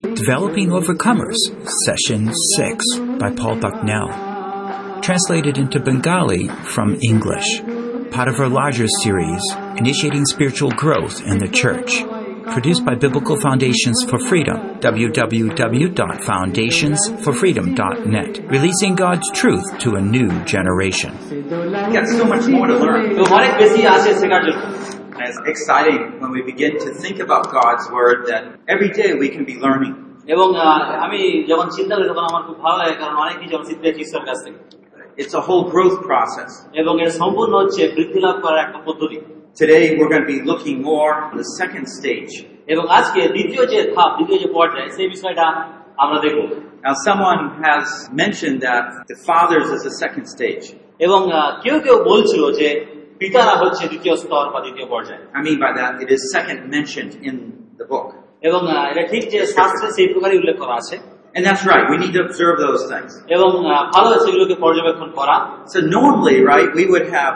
Developing Overcomers, Session 6 by Paul Bucknell. Translated into Bengali from English. Part of our larger series, Initiating Spiritual Growth in the Church. Produced by Biblical Foundations for Freedom, www.foundationsforfreedom.net. Releasing God's truth to a new generation. We got so much more to learn এবং অনেক বেশি আছে শেখার জন্য And it's exciting when we begin to think about God's Word that every day we can be learning. এবং আহ, আমি যখন চিন্তা করি তখন আমার খুব ভালো লাগে কারণ অনেক কিছু আমি শিখতে পারছি ঈশ্বরের কাছ থেকে It's a whole growth process. এবং এটা সম্পূর্ণ হচ্ছে বৃদ্ধি লাভ করার একটা পদ্ধতি Today we're going to be looking more on the second stage. এবং আজকে দ্বিতীয় যে ধাপ দ্বিতীয় যে পর্যায়ে সেই বিষয়টা আমরা দেখব Now someone has mentioned that the fathers is the second stage. এবং আহ, কেউ কেউ বলছিল যে পিতারা হচ্ছে দ্বিতীয় স্তর বা দ্বিতীয় পর্যায়ে I mean by that it is second mentioned in the book. এবং এটা ঠিক যে শাস্ত্রে সেই প্রকারই উল্লেখ করা আছে And that's right, we need to observe those things. এবং ভালো সেগুলোকে পর্যবেক্ষণ করা So normally, right, we would have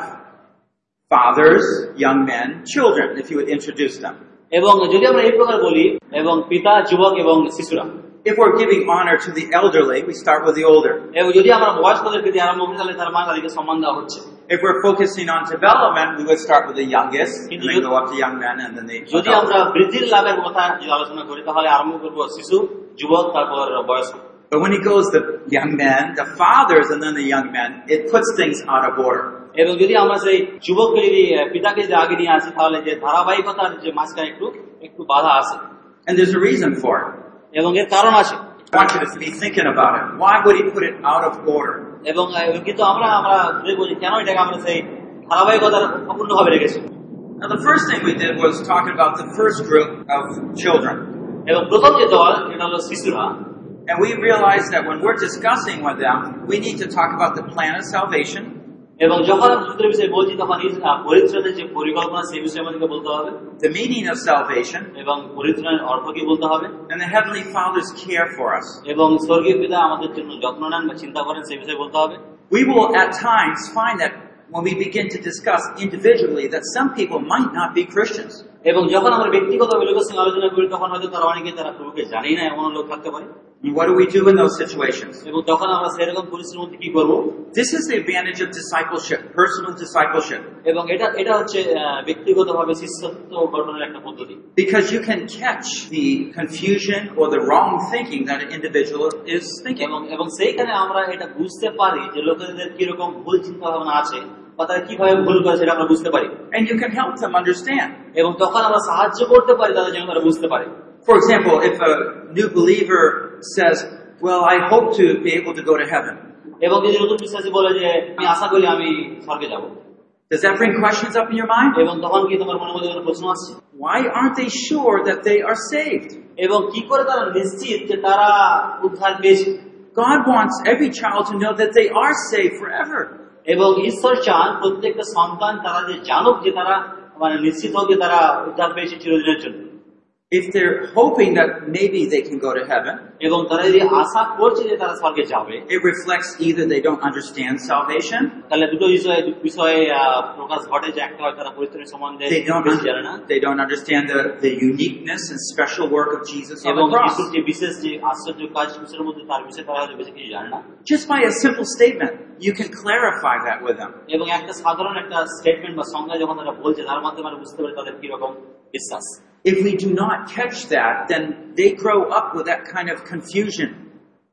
fathers, young men, children, if you would introduce them. এবং যদি আমরা এই প্রকার বলি এবং পিতা যুবক এবং শিশুরা If we're giving honor to the elderly, we start with the older. এবং যদি আমরা বয়স্কদেরকে দিয়ে আরম্ভ করি তাহলে তার মানে তাদেরকে সম্মান দেওয়া হচ্ছে If we're focusing on development, we would start with the youngest, and কিন্তু then যদি- go up to young men, and then the যদি adults. আমরা বৃদ্ধির লাভের কথা যদি আলোচনা করি তাহলে আরম্ভ করব শিশু যুবক তারপর বয়স্ক But when he goes the young men, the fathers, and then the young men, it puts things out of order. এবং যদি আমরা সেই যুবককে যদি আহ, পিতাকে যদি আগে নিয়ে আসি তাহলে যে ধারাবাহিকতার যে মাঝখানে একটু একটু বাধা আছে And there's a reason for it. এবং এর কারণ আছে I want you to be thinking about it. Why would he put it out of order? এবং আহ, কিন্তু আমরা আমরা দেখবো যে কেন এটাকে আমরা সেই ধারাবাহিকতার সম্পূর্ণভাবে রেখেছি Now, the first thing we did was talking about the first group of children. এবং প্রথম যে দল এটা হলো শিশুরা And we realized that when we're discussing with them, we need to talk about the plan of salvation, এবং যখন আমি শিশুদের বিষয়ে বলছি তখন এই, আহ, পরিত্রাণের যে পরিকল্পনা সেই বিষয়ে আমাদেরকে বলতে হবে the meaning of salvation, এবং পরিত্রাণের অর্থ কি বলতে হবে and the Heavenly Father's care for us. এবং স্বর্গীয় পিতা আমাদের জন্য যত্ন নেন বা চিন্তা করেন সেই বিষয়ে বলতে হবে We will at times find that when we begin to discuss individually that some people might not be Christians. এবং যখন আমরা ব্যক্তিগত লোকের সঙ্গে আলোচনা করি তখন হয়তো তারা অনেকে তারা প্রভুকে জানি না এমন লোক থাকতে পারে And what do we do in those situations? এবং তখন আমরা সেরকম পরিস্থিতির মধ্যে কি করবো This is the advantage of discipleship, personal discipleship, এবং এটা এটা হচ্ছে আহ, ব্যক্তিগতভাবে শিষ্যত্ব গঠনের একটা পদ্ধতি because you can catch the confusion or the wrong thinking that an individual is thinking. এবং এবং সেইখানে আমরা এটা বুঝতে পারি যে লোকেদের কিরকম ভুল চিন্তা ভাবনা আছে বা তারা কিভাবে ভুল করে সেটা আমরা বুঝতে পারি And you can help them understand. এবং তখন আমরা সাহায্য করতে পারি তাদের যেন তারা বুঝতে পারে For example, if a new believer says, Well, I hope to be able to go to heaven, এবং যদি নতুন বিশ্বাসী বলে যে আমি আশা করি আমি স্বর্গে যাব does that bring questions up in your mind? এবং তখন কি তোমার মনে মধ্যে কোনো প্রশ্ন আসছে Why aren't they sure that they are saved? এবং কি করে তারা নিশ্চিত যে তারা উদ্ধার পেয়েছে God wants every child to know that they are saved forever. এবং ঈশ্বর চান প্রত্যেকটা সন্তান তারা যে জানুক যে তারা মানে নিশ্চিত হোক যে তারা উদ্ধার পেয়েছে চিরদিনের জন্য। If they're hoping that maybe they can go to heaven, এবং তারা যদি আশা করছে যে তারা স্বর্গে যাবে it reflects either they don't understand salvation, তাহলে দুটো বিষয়ে বিষয়ে আহ, প্রকাশ ঘটে যে একটা হয় তারা পরিস্থিতির সম্বন্ধে they don't, বেশি জানে না they don't understand the, the uniqueness and special work of Jesus on এবং the cross. যিশুর যে বিশেষ যে আশ্চর্য কাজ কিসের মধ্যে তার বিষয়ে তারা হয়তো বেশি কিছু জানে না Just by a simple statement, you can clarify that with them. এবং একটা সাধারণ একটা স্টেটমেন্ট বা সংজ্ঞা যখন তারা বলছে তার মাধ্যমে আমরা বুঝতে পারি তাদের কিরকম বিশ্বাস If we do not catch that, then they grow up with that kind of confusion.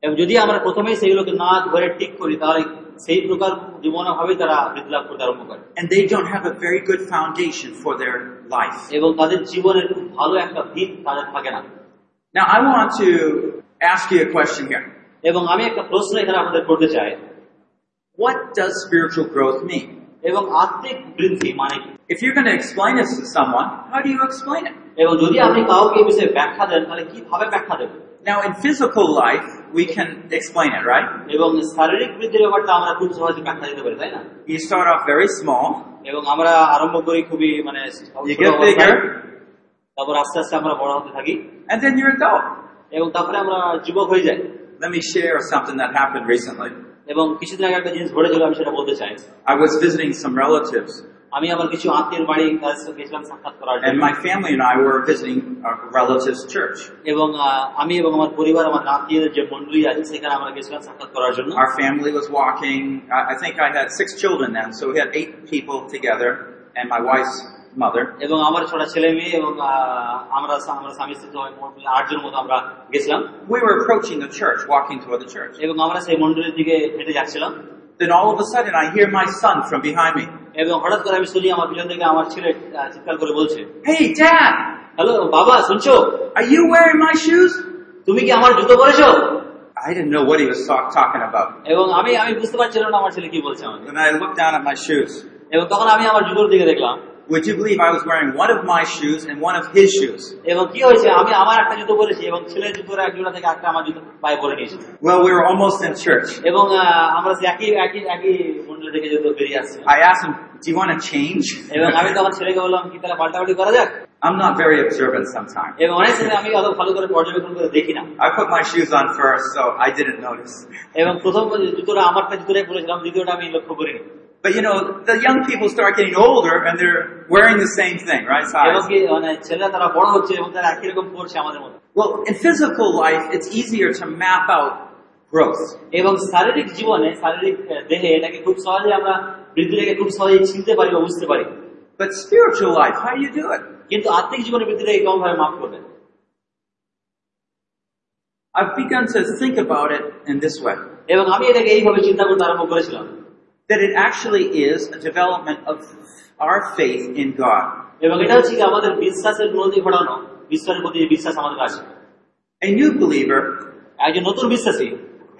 এবং যদি আমরা প্রথমেই সেগুলোকে না ধরে ঠিক করি তাহলে সেই প্রকার জীবনে ভাবে তারা বৃদ্ধি লাভ করতে আরম্ভ করে And they don't have a very good foundation for their life. এবং তাদের জীবনের খুব ভালো একটা ভিত তাদের থাকে না Now, I want to ask you a question here. এবং আমি একটা প্রশ্ন এখানে আপনাদের করতে চাই What does spiritual growth mean? এবং আত্মিক বৃদ্ধি মানে কি If you're going to explain this to someone, how do you explain it? এবং যদি আপনি কাউকে এই বিষয়ে ব্যাখ্যা দেন তাহলে কিভাবে ব্যাখ্যা দেবেন Now, in physical life, we can explain it, right? এবং শারীরিক বৃদ্ধির ব্যাপারটা আমরা খুব সহজে ব্যাখ্যা দিতে পারি তাই না You start off very small, এবং আমরা আরম্ভ করি খুবই মানে you ছোট get অবস্থায়। bigger, তারপর আস্তে আস্তে আমরা বড় হতে থাকি and then you're adult. এবং তারপরে আমরা যুবক হয়ে যাই Let me share something that happened recently. এবং কিছুদিন আগে একটা জিনিস ঘটেছিল আমি সেটা বলতে চাই I was visiting some relatives আমি আমার কিছু আত্মীয়ের বাড়ি তাদের সাথে গেছিলাম সাক্ষাৎ করার And জন্য my family and I were visiting a relative's church. এবং আহ, আমি এবং আমার পরিবার আমার আত্মীয়দের যে মন্ডলী আছে সেখানে আমরা গেছিলাম সাক্ষাৎ করার জন্য Our family was walking. I I think I had six children then, so we had eight people together, and my wife's mother. এবং আমার ছোট ছেলে মেয়ে এবং আহ, আমরা আমরা স্বামী স্ত্রী সবাই মোট মিলে আটজনের মতো আমরা গেছিলাম We were approaching the church, walking toward the church. এবং আমরা সেই মন্ডলীর দিকে হেঁটে যাচ্ছিলাম Then all of a sudden, I hear my son from behind me. এবং হঠাৎ করে আমি শুনি আমার পিছন থেকে আমার ছেলে চিৎকার করে বলছে Hey, Dad, হ্যালো বাবা শুনছো are you wearing my shoes? তুমি কি আমার জুতো পরেছো I didn't know what he was talk- talking about. এবং আমি আমি বুঝতে পারছিলাম না আমার ছেলে কি বলছে আমাকে And I looked down at my shoes. এবং তখন আমি আমার জুতোর দিকে দেখলাম Would you believe I was wearing one of my shoes and one of his shoes? এবং কি হয়েছে আমি আমার একটা জুতো পরেছি এবং ছেলের জুতোর এক জোড়া থেকে একটা আমার জুতো পায়ে পরে নিয়েছি Well, we were almost in church. এবং আহ, আমরা সেই একই একই একই মন্ডল থেকে জুতো বেরিয়ে আসছি I asked him, Do you want to change? এবং আমি তখন ছেলেকে বললাম কি তাহলে পাল্টাপাল্টি করা যাক I'm not very observant sometimes. এবং অনেক সময় আমি অত ভালো করে পর্যবেক্ষণ করে দেখি না I put my shoes on first, so I didn't notice. এবং প্রথম জুতোটা আমারটা জুতোটাই পরেছিলাম দ্বিতীয়টা আমি লক্ষ্য করিনি But you know, the young people start getting older and they're wearing the same thing, right? এবং Size. কি মানে ছেলেরা তারা বড় হচ্ছে এবং তারা একই রকম পড়ছে আমাদের মতো Well, in physical life, it's easier to map out growth. এবং শারীরিক জীবনে শারীরিক আহ, দেহে এটাকে খুব সহজে আমরা বৃদ্ধিটাকে খুব সহজে চিনতে পারি বা বুঝতে পারি But spiritual life, how do you do it? কিন্তু আত্মিক জীবনে বৃদ্ধিটাকে কেমন ভাবে মাফ করবে I've begun to think about it in this way. এবং আমি এটাকে এইভাবে চিন্তা করতে আরম্ভ করেছিলাম That it actually is a development of our faith in God. এবং এটা হচ্ছে কি আমাদের বিশ্বাসের উন্নতি ঘটানো ঈশ্বরের প্রতি যে বিশ্বাস আমাদের আছে A new believer একজন নতুন বিশ্বাসী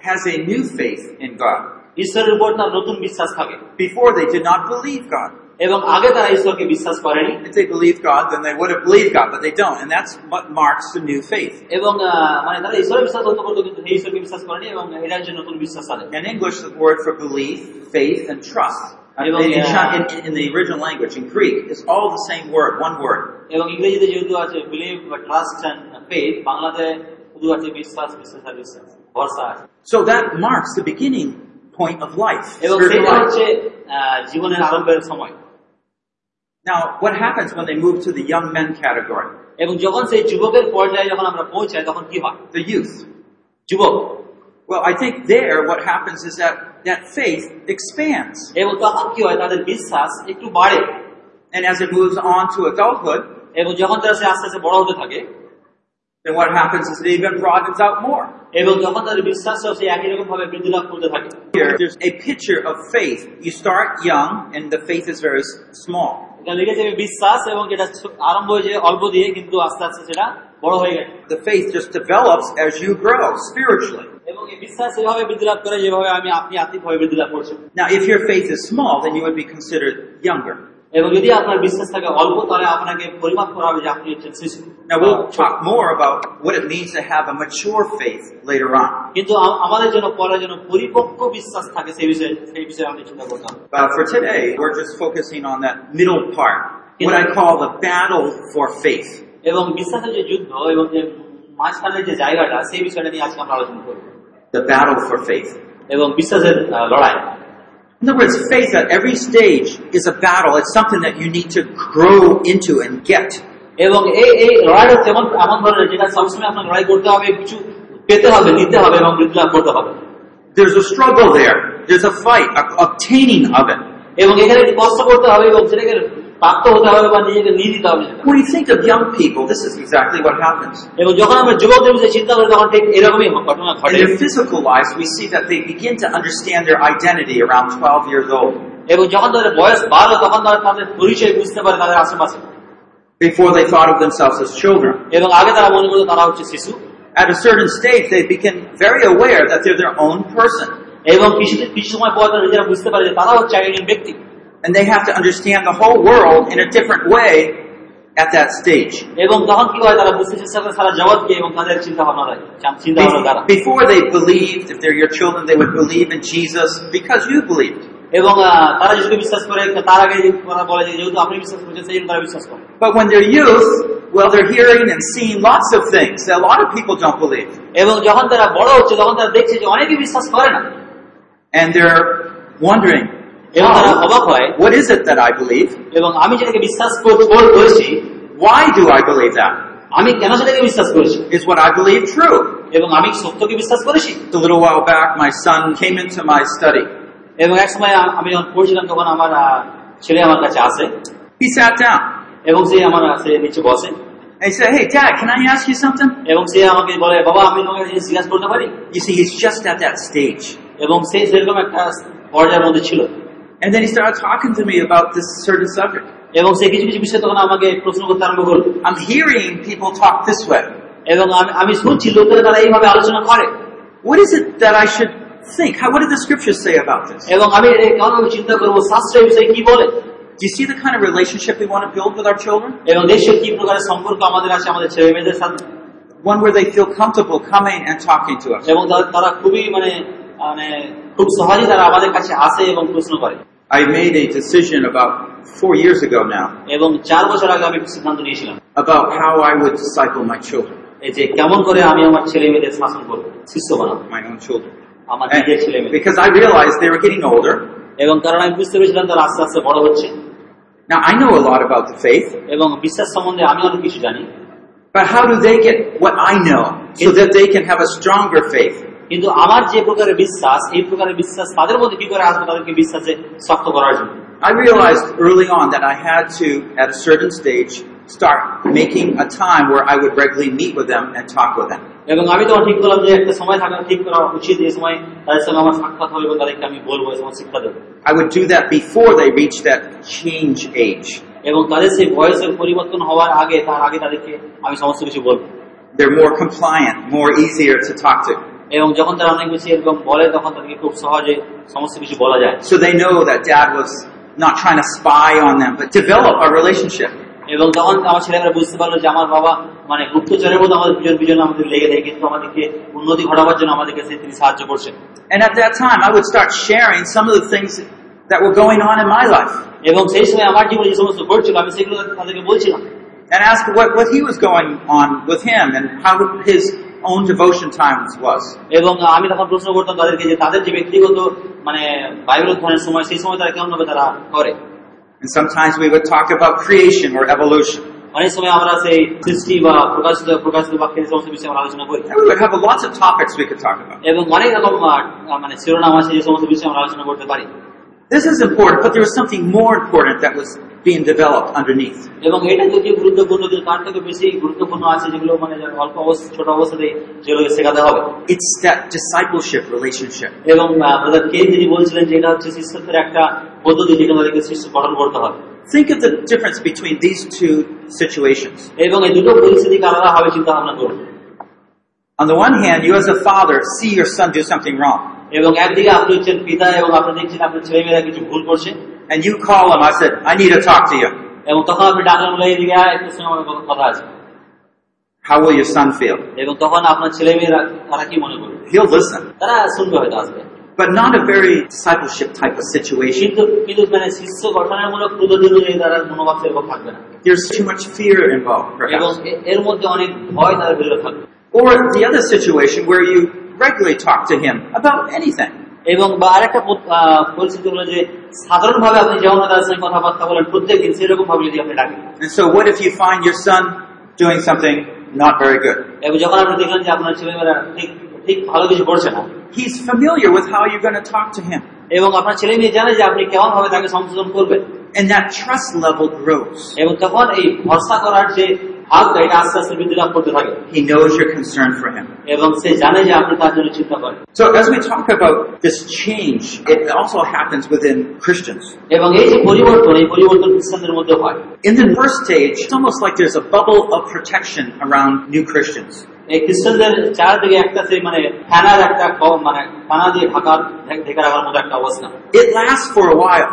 has a new faith in God. ঈশ্বরের উপর তার নতুন বিশ্বাস থাকে Before they did not believe God. এবং আগে তারা ঈশ্বরকে বিশ্বাস করেনি If they believed God, then they would have believed God, but they don't. And that's what marks the new faith. এবং আহ, মানে তারা ঈশ্বরের বিশ্বাস করতে করতো কিন্তু সেই ঈশ্বরকে বিশ্বাস করেনি এবং এটা হচ্ছে নতুন বিশ্বাস তাদের In English, the word for belief, faith, and trust. uh, In, in, Chi- in, in the original language, in Greek, is all the same word, one word. এবং ইংরেজিতে যেহেতু আছে বিলিভ ট্রাস্ট অ্যান্ড ফেথ বাংলাতে শুধু আছে বিশ্বাস বিশ্বাস আর বিশ্বাস ভরসা আছে So that marks the beginning point of life. এবং spiritual সেটা life. হচ্ছে আহ, জীবনের আরম্ভের সময় Now, what happens when they move to the young men category? এবং যখন সেই যুবকের পর্যায়ে যখন আমরা পৌঁছাই তখন কি হয় The youth. যুবক Well, I think there what happens is that that faith expands. এবং তখন কি হয় তাদের বিশ্বাস একটু বাড়ে And as it moves on to adulthood, এবং যখন তারা সে আস্তে আস্তে বড় হতে থাকে then what happens is it even broadens out more. এবং যখন তাদের বিশ্বাস সে একই রকম ভাবে বৃদ্ধি লাভ করতে থাকে Here, there's a picture of faith. You start young, and the faith is very s- small. এখানে লিখেছে বিশ্বাস এবং যেটা ছো- আরম্ভ হয়েছে অল্প দিয়ে কিন্তু আস্তে আস্তে সেটা বড় হয়ে গেছে The faith just develops as you grow spiritually. এবং এই বিশ্বাস সেভাবে বৃদ্ধি লাভ করে যেভাবে আমি আপনি আত্মিকভাবে বৃদ্ধি লাভ করছি Now, if your faith is small, then you would be considered younger. এবং যদি আপনার বিশ্বাস থাকে অল্প তাহলে আপনাকে পরিমাপ করা হবে যে আপনি হচ্ছেন শিশু Now, we'll talk more about what it means to have a mature faith later on. কিন্তু আ- আমাদের জন্য পরে যেন পরিপক্ক বিশ্বাস থাকে সেই বিষয়ে সেই বিষয়ে আমাদের চিন্তা করতে হবে But for today, we're just focusing on that middle part, what I call the battle for faith. এবং বিশ্বাসের যে যুদ্ধ এবং যে মাঝখানের যে জায়গাটা সেই বিষয়টা নিয়ে আজকে আমরা আলোচনা করব The battle for faith. এবং বিশ্বাসের আহ, লড়াই In other words, faith at every stage is a battle. It's something that you need to grow into and get. এবং এই এই লড়াইটা যেমন এমন ধরনের যেটা সবসময় আপনার লড়াই করতে হবে কিছু পেতে হবে নিতে হবে এবং বৃদ্ধি লাভ করতে হবে There's a struggle there. There's a fight, a obtaining of it. এবং এখানে একটু কষ্ট করতে হবে এবং সেটাকে প্রাপ্ত হতে হবে বা নিজেকে নিয়ে দিতে হবে সেটা। When you think of young people, this is exactly what happens. এবং যখন আমরা যুবকদের বিষয়ে চিন্তা করি তখন ঠিক এরকমই ঘটনা In ঘটে their physical lives, we see that they begin to understand their identity around 12 years old. এবং যখন তাদের বয়স বাড়লো তখন তারা তাদের পরিচয় বুঝতে পারে তাদের আশেপাশে Before they thought of themselves as children. এবং আগে তারা মনে করতো তারা হচ্ছে শিশু At a certain stage, they become very aware that they're their own person. এবং কিছু কিছু সময় পর তারা নিজেরা বুঝতে পারে যে তারা হচ্ছে একজন ব্যক্তি And they have to understand the whole world in a different way at that stage. এবং তখন কি হয় তারা বুঝতে চেষ্টা করে সারা জগৎকে এবং তাদের চিন্তা ভাবনা দেয় চিন্তা ভাবনা দ্বারা Be- Before they believed, if they're your children, they would believe in Jesus because you believed. এবং আহ, তারা যিশুকে বিশ্বাস করে তার আগে যে কথা বলে যে যেহেতু আপনি বিশ্বাস করছেন সেই জন্য তারা বিশ্বাস করে But when they're youth, well, they're hearing and seeing lots of things that a lot of people don't believe. এবং যখন তারা বড় হচ্ছে তখন তারা দেখছে যে অনেকেই বিশ্বাস করে না And they're wondering, এবং তারা অবাক হয় What is it that I believe? এবং আমি যেটাকে বিশ্বাস কর- কর- করেছি Why do I believe that? আমি কেন সেটাকে বিশ্বাস করেছি Is what I believe true? এবং আমি কি সত্যকে বিশ্বাস করেছি A little while back, my son came into my study. এবং এক সময় আ- আমি যখন পড়ছিলাম তখন আমার আহ, ছেলে আমার কাছে আসে He sat down এবং সে আমার সে নিচে বসে and he said, Hey, Dad, can I ask you something? এবং সে আমাকে বলে বাবা আমি তোমাকে একটা জিনিস জিজ্ঞাসা করতে পারি You see, he's just at that stage. এবং সে সেরকম একটা পর্যায়ের মধ্যে ছিল And then he started talking to me about this certain subject. এবং সে কিছু কিছু বিষয় তখন আমাকে প্রশ্ন করতে আরম্ভ করলো I'm hearing people talk this way. এবং আমি আমি শুনছি লোকেরা তারা এইভাবে আলোচনা করে What is it that I should think? How, what did the scriptures say about this? এবং আমি কেমন ভাবে চিন্তা করবো শাস্ত্র এই বিষয়ে কি বলে Do you see the kind of relationship we want to build with our children? এবং দেশের কি প্রকারের সম্পর্ক আমাদের আছে আমাদের ছেলে মেয়েদের সাথে One where they feel comfortable coming and talking to us. এবং তারা- তারা খুবই মানে মানে খুব সহজেই তারা আমাদের কাছে আসে এবং প্রশ্ন করে I made a decision about four years ago now এবং চার বছর আগে আমি একটা সিদ্ধান্ত নিয়েছিলাম about how I would disciple my children, এই যে কেমন করে আমি আমার ছেলে মেয়েদের শাসন করবো শিষ্য বানাবো my own children. আমার And নিজের ছেলে মেয়ে because I realized they were getting older. এবং কারণ আমি বুঝতে পেরেছিলাম তারা আস্তে আস্তে বড় হচ্ছে Now I know a lot about the faith, এবং বিশ্বাস সম্বন্ধে আমি অনেক কিছু জানি but how do they get what I know so that they can have a stronger faith? কিন্তু আমার যে প্রকারের বিশ্বাস এই প্রকারের বিশ্বাস তাদের মধ্যে কি করে আসবে তাদেরকে বিশ্বাসে শক্ত করার জন্য I realized early on that I had to, at a certain stage, start making a time where I would regularly meet with them and talk with them. এবং আমি তখন ঠিক করলাম যে একটা সময় থাকা ঠিক করা উচিত এই সময় তাদের সঙ্গে আমার সাক্ষাৎ হবে এবং তাদেরকে আমি বলবো এই সময় শিক্ষা দেবো I would do that before they reach that change age. এবং তাদের সেই বয়সের পরিবর্তন হওয়ার আগে তার আগে তাদেরকে আমি সমস্ত কিছু বলবো They're more compliant, more easier to talk to. এবং যখন তারা অনেক বেশি এরকম বলে তখন তাদেরকে খুব সহজে সমস্ত কিছু বলা যায় So they know that dad was not trying to spy on them, but develop a relationship. এবং তখন আমার ছেলেমেয়েরা বুঝতে পারলো যে আমার বাবা মানে গুপ্তচরের মতো আমাদের পিছন পিছনে আমাদের লেগে দেয় কিন্তু আমাদেরকে উন্নতি ঘটাবার জন্য আমাদেরকে সে তিনি সাহায্য করছেন And at that time, I would start sharing some of the things that were going on in my life এবং সেই সময় আমার জীবনে যে সমস্ত ঘটছিল আমি সেগুলো তাদেরকে বলছিলাম and ask what, what he was going on with him and how his own devotion times was. এবং আমি তখন প্রশ্ন করতাম তাদেরকে যে তাদের যে ব্যক্তিগত মানে বাইবেল অধ্যয়নের সময় সেই সময় তারা কেমন ভাবে তারা করে And sometimes we would talk about creation or evolution. অনেক সময় আমরা সেই সৃষ্টি বা প্রকাশিত প্রকাশিত বাক্যের সমস্ত বিষয়ে আমরা আলোচনা করি And we would have lots of topics we could talk about. এবং অনেক রকম আহ, মানে শিরোনাম আছে যে সমস্ত বিষয়ে আমরা আলোচনা করতে পারি This is important, but there was something more important that was being developed underneath. এবং এটা যদিও গুরুত্বপূর্ণ কিন্তু তার থেকে বেশি গুরুত্বপূর্ণ আছে যেগুলো মানে যারা অল্প অবস্থা ছোট অবস্থাতেই যেগুলোকে শেখাতে হবে It's that discipleship relationship. এবং ব্রাদার কে যিনি বলছিলেন যে এটা হচ্ছে শিষ্যত্বের একটা পদ্ধতি যেখানে তাদেরকে শিষ্য গঠন করতে হবে Think of the difference between these two situations. এবং এই দুটো পরিস্থিতিকে আলাদা ভাবে চিন্তা ভাবনা করুন On the one hand, you as a father see your son do something wrong, এবং একদিকে আপনি হচ্ছেন পিতা এবং আপনি দেখছেন আপনার ছেলে মেয়েরা কিছু ভুল করছে and you call him. I said, I need to talk to you. এবং তখন আপনি ডাকলেন বলে এদিকে আয়, একটু সঙ্গে আমার কথা- কথা আছে How will your son feel? এবং তখন আপনার ছেলে মেয়েরা তারা কি মনে করবে He'll listen, তারা শুনবে হয়তো আসবে but not a very discipleship type of situation. কিন্তু কিন্তু মানে শিষ্য গঠনের মূলক পদ্ধতি অনুযায়ী তারা মনোভাব সেরকম থাকবে না There's too much fear involved, এবং perhaps. এ- এর মধ্যে অনেক ভয় তার ভিতরে থাকবে Or the other situation where you regularly talk to him about anything. এবং বা আরেকটা পদ- আহ, পরিস্থিতি হলো যে সাধারণভাবে আপনি যেমন তাদের সঙ্গে কথাবার্তা বলেন প্রত্যেকদিন সেরকম ভাবে যদি আপনি ডাকেন And so what if you find your son doing something not very good? এবং যখন আপনি দেখলেন যে আপনার ছেলেমেয়েরা ঠিক ঠিক ভালো কিছু করছে না He's familiar with how you're going to talk to him. এবং আপনার ছেলে মেয়ে জানে যে আপনি কেমন ভাবে তাকে সংশোধন করবেন And that trust level grows. এবং তখন এই ভরসা করার যে ভাগটা এটা আস্তে আস্তে বৃদ্ধি লাভ করতে থাকে He knows your concern for him. এবং সে জানে যে আপনি তার জন্য চিন্তা করেন So as we talk about this change, it also happens within Christians. এবং এই যে পরিবর্তন এই পরিবর্তন খ্রিস্টানদের মধ্যে হয় In the first stage, it's almost like there's a bubble of protection around new Christians. এই খ্রিস্টানদের চারদিকে একটা সেই মানে ফ্যানার একটা ক- মানে ফানা দিয়ে ঢাকার ঢেকে ঢেকে রাখার মতো একটা অবস্থা It lasts for a while.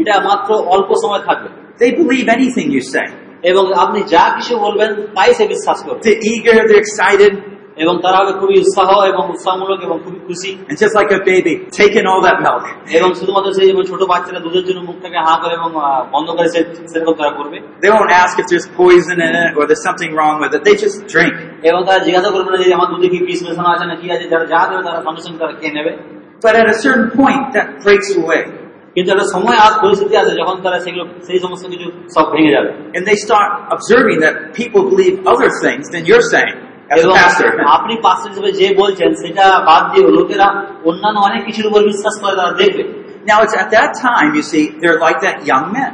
এটা মাত্র অল্প সময় থাকবে They believe anything you say. এবং আপনি যা কিছু বলবেন তাই সে বিশ্বাস করবে They're eager, they're excited, এবং তারা হবে খুবই উৎসাহ এবং উৎসাহমূলক এবং খুবই খুশি and just like a baby, taking all that milk. এবং শুধুমাত্র সেই যেমন ছোট বাচ্চারা দুধের জন্য মুখটাকে হা করে এবং আহ, বন্ধ করে সে- সেরকম তারা করবে They won't ask if there's poison in it or there's something wrong with it. They just drink. এবং তারা জিজ্ঞাসা করবে না যে আমার দুধে কি বিষ মেশানো আছে না কি আছে যারা যা দেবে তারা সঙ্গে সঙ্গে তারা খেয়ে নেবে But at a certain point, that breaks away. কিন্তু একটা সময় আর পরিস্থিতি আছে যখন তারা সেগুলো সেই সমস্ত কিছু সব ভেঙে যাবে And they start observing that people believe other things than you're saying as a এবং pastor. আপনি পাস্টার হিসেবে যে বলছেন সেটা বাদ দিয়ে লোকেরা অন্যান্য অনেক কিছুর উপর বিশ্বাস করে তারা দেখবে Now it's at that time, you see, they're like that young men.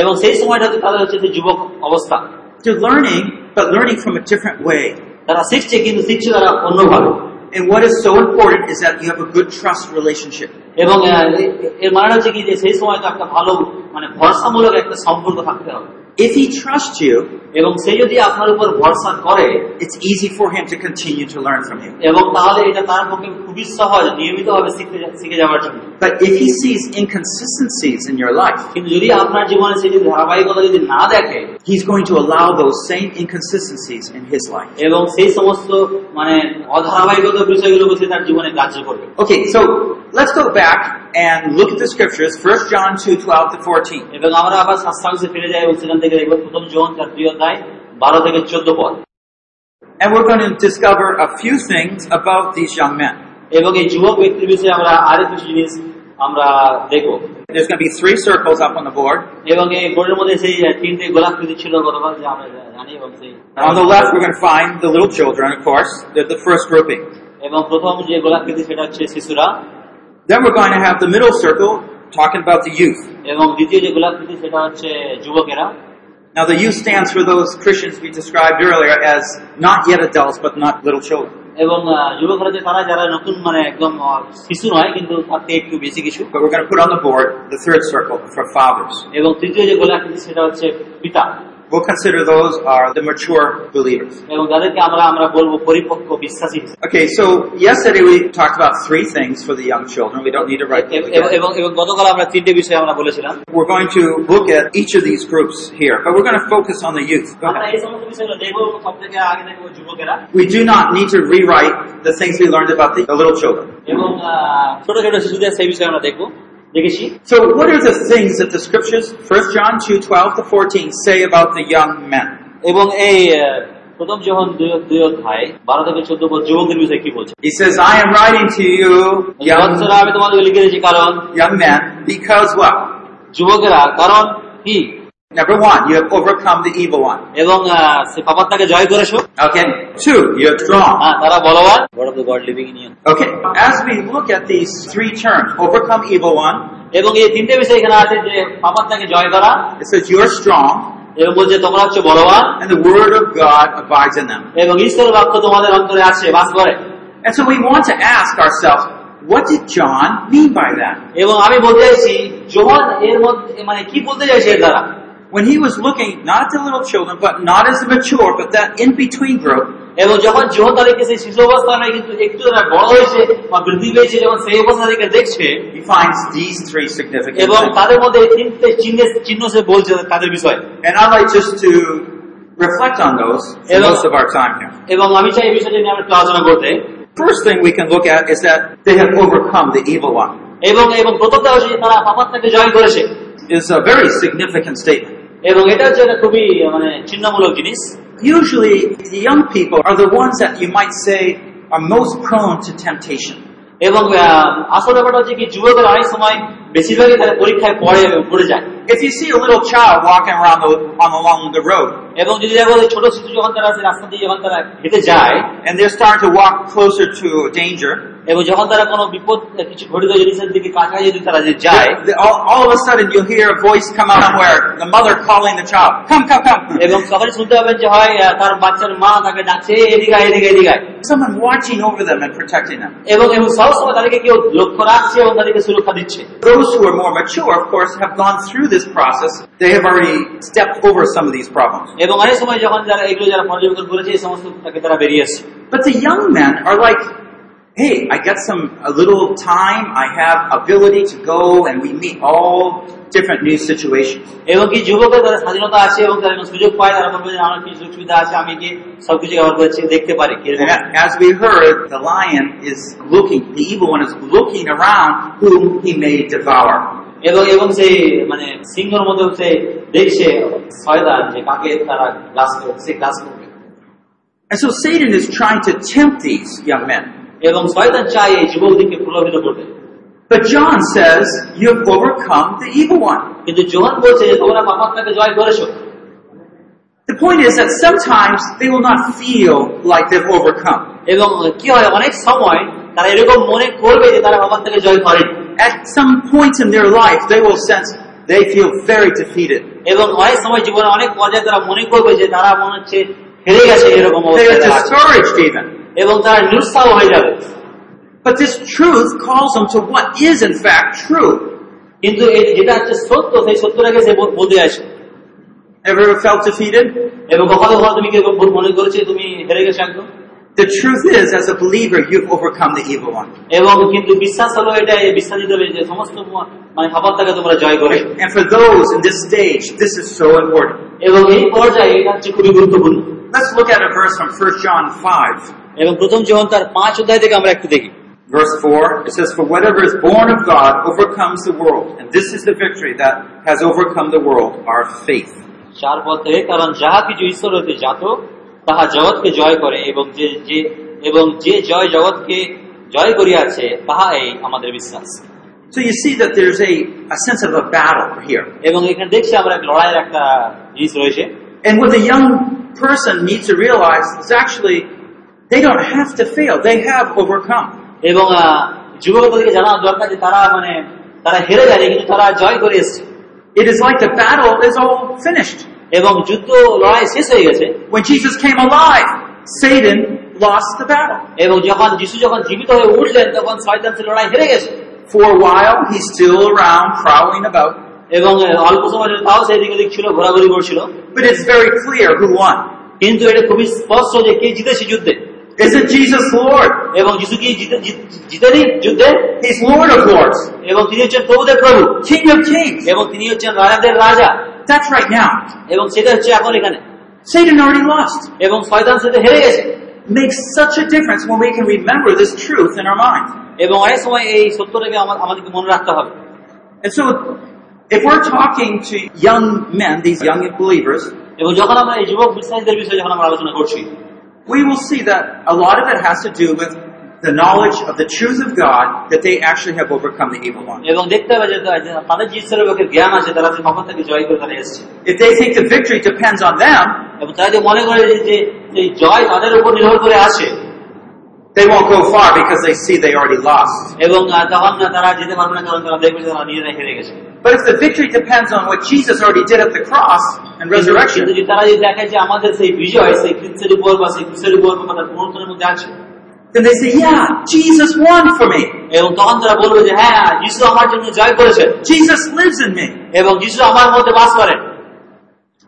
এবং সেই সময়টাতে তাদের হচ্ছে যে যুবক অবস্থা They're learning, but learning from a different way. তারা শিখছে কিন্তু শিখছে তারা অন্যভাবে And what is so important is that you have a good trust relationship. এবং আহ, এ- এর মানে হচ্ছে কি যে সেই সময় তো একটা ভালো মানে ভরসামূলক একটা সম্পর্ক থাকতে হবে If he trusts you, এবং সে যদি আপনার উপর ভরসা করে it's easy for him to continue to learn from you. এবং তাহলে এটা তার পক্ষে খুবই সহজ নিয়মিতভাবে শিখতে যা- শিখে যাওয়ার জন্য But if he sees inconsistencies in your life, কিন্তু যদি আপনার জীবনে সেই যদি ধারাবাহিকতা যদি না দেখে he's going to allow those same inconsistencies in his life. এবং সেই সমস্ত মানে অধারাবাহিকতা বিষয়গুলোকে সে তার জীবনে কার্য করবে Okay, so let's go back and look at the scriptures. 1 John 2, 12 to 14. এবং আমরা আবার শাস্ত্রাংশে ফিরে যাই এবং সেখান থেকে দেখবো প্রথম জীবন তার দুই অধ্যায় বারো থেকে চোদ্দ পদ And we're going to discover a few things about these young men. এবং এই যুবক ব্যক্তির বিষয়ে আমরা আরো কিছু জিনিস আমরা দেখবো There's going to be three circles up on the board. এবং এই বোর্ডের মধ্যে সেই তিনটে গোলাকৃতি ছিল গতকাল যে আমরা জানি এবং সেই On the left, we're going to find the little children, of course. They're the first grouping. এবং প্রথম যে গোলাকৃতি সেটা হচ্ছে শিশুরা Then we're going to have the middle circle talking about the youth. এবং দ্বিতীয় যে গোলাকৃতি সেটা হচ্ছে যুবকেরা Now, the youth stands for those Christians we described earlier as not yet adults, but not little children. এবং আহ, যুবকরা যে তারা যারা নতুন মানে একদম আহ, শিশু নয় কিন্তু তার থেকে একটু বেশি কিছু But we're going to put on the board the third circle for fathers. এবং তৃতীয় যে গোলাকৃতি সেটা হচ্ছে পিতা We'll consider those are the mature believers. Okay, so yesterday we talked about three things for the young children. We don't need to write them again. We're going to look at each of these groups here, but we're going to focus on the youth. We do not need to rewrite the things we learned about the, the little children. এবং আহ, ছোট ছোট শিশুদের সেই বিষয়ে আমরা দেখবো দেখেছি So what are the things that the scriptures, 1 John 2, 12 to 14, say about the young men? এবং এই আহ, প্রথম যখন দুই দুই অধ্যায় বারো থেকে চোদ্দ পদ যুবকের বিষয়ে কি বলছে He says, I am writing to you, young, বৎসরা আমি তোমাদেরকে লিখে দিয়েছি কারণ young men, because what? যুবকেরা কারণ কি Number one, you have overcome the evil one. এবং আহ, সে পাপাত্তাকে জয় করেছো Okay. Two, you're strong. হ্যাঁ তারা বলবান god of the god living in you Okay. As we look at these three terms, overcome evil one, এবং এই তিনটে বিষয় এখানে আছে যে পাপাত্তাকে জয় করা it says you're strong, এবং বলছে তোমরা হচ্ছে বলবান and the word of God abides in them. এবং ঈশ্বরের বাক্য তোমাদের অন্তরে আছে বাস করে And so we want to ask ourselves, what did John mean by that? এবং আমি বলতে চাইছি যোহান এর মধ্যে মানে কি বলতে চাইছে এর দ্বারা When he was looking not at the little children, but not as the mature, but that in-between group, এবং যখন যোহন তাদেরকে সেই শিশু অবস্থা নয় কিন্তু একটু তারা বড় হয়েছে বা বৃদ্ধি পেয়েছে যখন সেই অবস্থা থেকে দেখছে he finds these three significant এবং things. তাদের মধ্যে এই তিনটে চিহ্নের চিহ্ন সে বলছে তাদের বিষয়ে And I'd like just to reflect on those for Hello. most of our time here. এবং আমি চাই এই বিষয়টা নিয়ে আমরা একটু আলোচনা করতে First thing we can look at is that they have overcome the evil one. এবং এবং প্রথমটা হচ্ছে যে তারা পাপাত্তাকে জয় করেছে It's a very significant statement. এবং এটা হচ্ছে একটা খুবই মানে চিহ্নমূলক জিনিস Usually, the young people are the ones that you might say are most prone to temptation. এবং আহ, আসল ব্যাপারটা হচ্ছে কি যুবকের অনেক সময় বেশিরভাগই তারা পরীক্ষায় পড়ে পড়ে যায় If you see a little child walking around the, on along the road, এবং যদি দেখো যে ছোট শিশু যখন তারা সেই রাস্তা দিয়ে যখন তারা হেঁটে যায় and they're starting to walk closer to danger, এবং যখন তারা কোনো বিপদ কিছু ঘটিত জিনিসের দিকে কাছাকাছি যদি তারা যে যায় the- all, all of a sudden you'll hear a voice come out where the mother calling the child, come, come, come. এবং তখনই শুনতে পাবেন যে হয় আহ, তার বাচ্চার মা তাকে ডাকছে "এই এদিকে আয়, এদিকে এদিকে আয়।" Someone watching over them and protecting them. এবং এবং সবসময় তাদেরকে কেউ লক্ষ্য রাখছে এবং তাদেরকে সুরক্ষা দিচ্ছে Those who are more mature, of course, have gone through this process. They have already stepped over some of these problems. এবং অনেক সময় যখন যারা এগুলো যারা পর্যবেক্ষণ করেছে এই সমস্ত তাকে তারা বেরিয়ে আসছে But the young men are like, hey, I got some a little time. I have ability to go, and we meet all different new situations. এবং কি যুবকের তাদের স্বাধীনতা আছে এবং তারা সুযোগ পায় তারা বলবে যে আমার কি সুযোগ সুবিধা আছে আমি কি সবকিছু ব্যবহার করেছি দেখতে পারি কিরকম। And as we heard, the lion is looking, the evil one is looking around whom he may devour. এবং এবং সেই মানে সিংহর মধ্যে সে দেখছে শয়তান যে কাকে তারা গ্লাস করবে সে গ্লাস করবে And so Satan is trying to tempt these young men. এবং শয়তান চাই এই যুবকদেরকে প্রলোভিত করবে But John says, you have overcome the evil one. কিন্তু জোহান বলছে যে তোমরা পাপাত্মাকে জয় করেছো The point is that sometimes they will not feel like they've overcome. এবং কি হয় অনেক সময় তারা এরকম মনে করবে যে তারা পাপাত্মাকে জয় করেনি At some point in their life, they will sense they feel very defeated. এবং অনেক সময় জীবনে অনেক পর্যায়ে তারা মনে করবে যে তারা মনে হচ্ছে হেরে গেছে এরকম They অবস্থায় are তারা আছে। discouraged even. এবং তারা নিরুৎসাহ হয়ে যাবে But this truth calls them to what is in fact true. কিন্তু এই যেটা হচ্ছে সত্য সেই সত্যটাকে সে বল- বলতে আসে Ever felt defeated? এবং কখনো কখনো তুমি কিরকম ভুল মনে করেছো তুমি হেরে গেছো একদম The truth is, as a believer, you've overcome the evil one. এবং কিন্তু বিশ্বাস হলো এটা এই বিশ্বাস দিতে হবে যে সমস্ত ম- মানে খাবারটাকে তোমরা জয় করে And for those in this stage, this is so important. এবং এই পর্যায়ে এটা হচ্ছে খুবই গুরুত্বপূর্ণ Let's look at a verse from 1 John 5. এবং প্রথম যখন তার পাঁচ অধ্যায় থেকে আমরা একটু দেখি Verse 4, it says, For whatever is born of God overcomes the world. And this is the victory that has overcome the world, our faith. চার পদ থেকে কারণ যাহা কিছু ঈশ্বর হতে জাত তাহা জগৎকে জয় করে এবং যে যে এবং যে জয় জগৎকে জয় করিয়াছে তাহা এই আমাদের বিশ্বাস So you see that there's a, a sense of a battle here. এবং এখানে দেখছি আমরা এক লড়াইয়ের একটা জিনিস রয়েছে And what the young person needs to realize is actually they don't have to fail. They have overcome. এবং আহ, যুবকদেরকে জানা দরকার যে তারা মানে তারা হেরে যায়নি কিন্তু তারা জয় করে এসছে It is like the battle is all finished. এবং যুদ্ধ লড়াই শেষ হয়ে গেছে When Jesus came alive, Satan lost the battle. এবং যখন যিশু যখন জীবিত হয়ে উঠলেন তখন শয়তান সে লড়াই হেরে গেছে For a while, he's still around prowling about. এবং আহ, অল্প সময় জন্য তাও সেই দিকে দিক ছিল ঘোরাঘুরি করছিল But it's very clear who won. কিন্তু এটা খুবই স্পষ্ট যে কে জিতেছে যুদ্ধে Isn't Jesus Lord? এবং যিশু কি জিতে- জিত- জিতেনি যুদ্ধে He's Lord of Lords, এবং তিনি হচ্ছেন প্রভুদের প্রভু King of Kings. এবং তিনি হচ্ছেন রাজাদের রাজা That's right now. এবং সেটা হচ্ছে এখন এখানে Satan already lost. এবং শয়তান সেটা হেরে গেছে makes such a difference when we can remember this truth in our mind. এবং অনেক সময় এই সত্যটাকে আমা- আমাদেরকে মনে রাখতে হবে And so, if we're talking to young men, these young believers, এবং যখন আমরা এই যুবক বিশ্বাসীদের বিষয়ে যখন আমরা আলোচনা করছি we will see that a lot of it has to do with the knowledge of the truth of God that they actually have overcome the evil one. If they think the victory depends on them, they won't go far because they see they already lost. এবং আহ, তখন না তারা যেতে পারবে না কারণ তারা দেখবে যে তারা নিজেরাই হেরে গেছে But if the victory depends on what Jesus already did at the cross and কিন্তু resurrection, যদি তারা যদি দেখে যে আমাদের সেই বিজয় সেই কৃষ্ণের উপর বা সেই কৃষ্ণের উপর বা তার পুনরুত্থানের মধ্যে আছে then they say, yeah, Jesus won for me. এবং তখন তারা বলবে যে হ্যাঁ যিশু আমার জন্য জয় করেছে Jesus lives in me. এবং যিশু আমার মধ্যে বাস করেন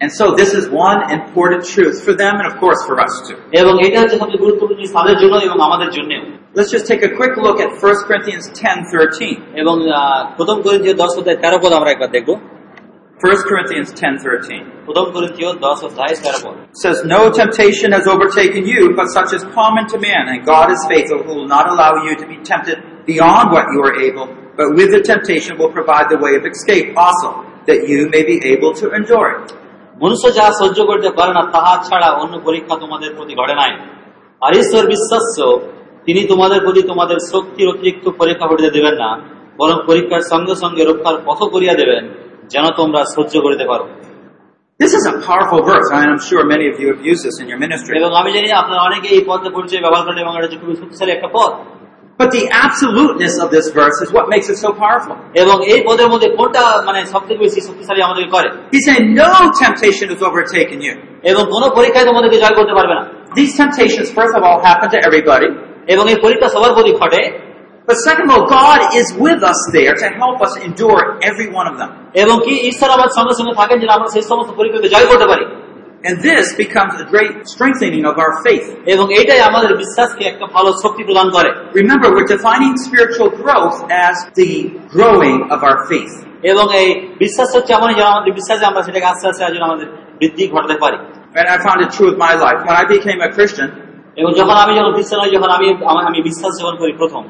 And so this is one important truth for them and of course for us too. এবং এটা হচ্ছে সবচেয়ে গুরুত্বপূর্ণ জিনিস তাদের জন্য এবং আমাদের জন্যও Let's just take a quick look at 1 Corinthians 10:13. এবং আহ, প্রথম করিন্থীয় দশ অধ্যায় তেরো পদ আমরা একবার দেখবো 1 Corinthians 10:13. প্রথম করিন্থীয় দশ অধ্যায় তেরো পদ It says, No temptation has overtaken you, but such is common to man, and God is faithful, who will not allow you to be tempted beyond what you are able, but with the temptation will provide the way of escape also, that you may be able to endure it. মনুষ্য যাহা সহ্য করতে পারে না তাহা ছাড়া অন্য পরীক্ষা তোমাদের প্রতি ঘটে নাই। আর ঈশ্বর বিশ্বাস্য তিনি তোমাদের প্রতি তোমাদের শক্তির অতিরিক্ত পরীক্ষা ঘটিতে দেবেন না বরং পরীক্ষার সঙ্গে সঙ্গে রক্ষার পথ করিয়া দেবেন যেন তোমরা সহ্য করিতে পারো। This is a powerful verse, and I'm sure many of you have used this in your ministry. এবং আমি জানি আপনারা অনেকে এই পদটা পরিচয় ব্যবহার করেন এবং এটা হচ্ছে শক্তিশালী একটা পদ But the absoluteness of this verse is what makes it so powerful. এবং এই পদের মধ্যে কোনটা মানে সব থেকে বেশি শক্তিশালী আমাদেরকে করে He's saying, No temptation has overtaken you. এবং কোন পরীক্ষায় তোমাদেরকে জয় করতে পারবে না These temptations, first of all, happen to everybody. এবং এই পরীক্ষা সবার প্রতি ঘটে But second of all, God is with us there to help us endure every one of them. এবং কি ঈশ্বর আমার সঙ্গে সঙ্গে থাকেন যেন আমরা সেই সমস্ত পরীক্ষাকে জয় করতে পারি And this becomes a great strengthening of our faith. এবং এইটাই আমাদের বিশ্বাসকে একটা ভালো শক্তি প্রদান করে Remember, we're defining spiritual growth as the growing of our faith. এবং এই বিশ্বাস হচ্ছে এমনই যেন আমাদের বিশ্বাসে আমরা সেটাকে আস্তে আস্তে যেন আমাদের বৃদ্ধি ঘটাতে পারি And I found it true with my life. When I became a Christian, এবং যখন আমি যখন খ্রিস্টান হই যখন আমি আমার- আমি বিশ্বাস যখন করি প্রথম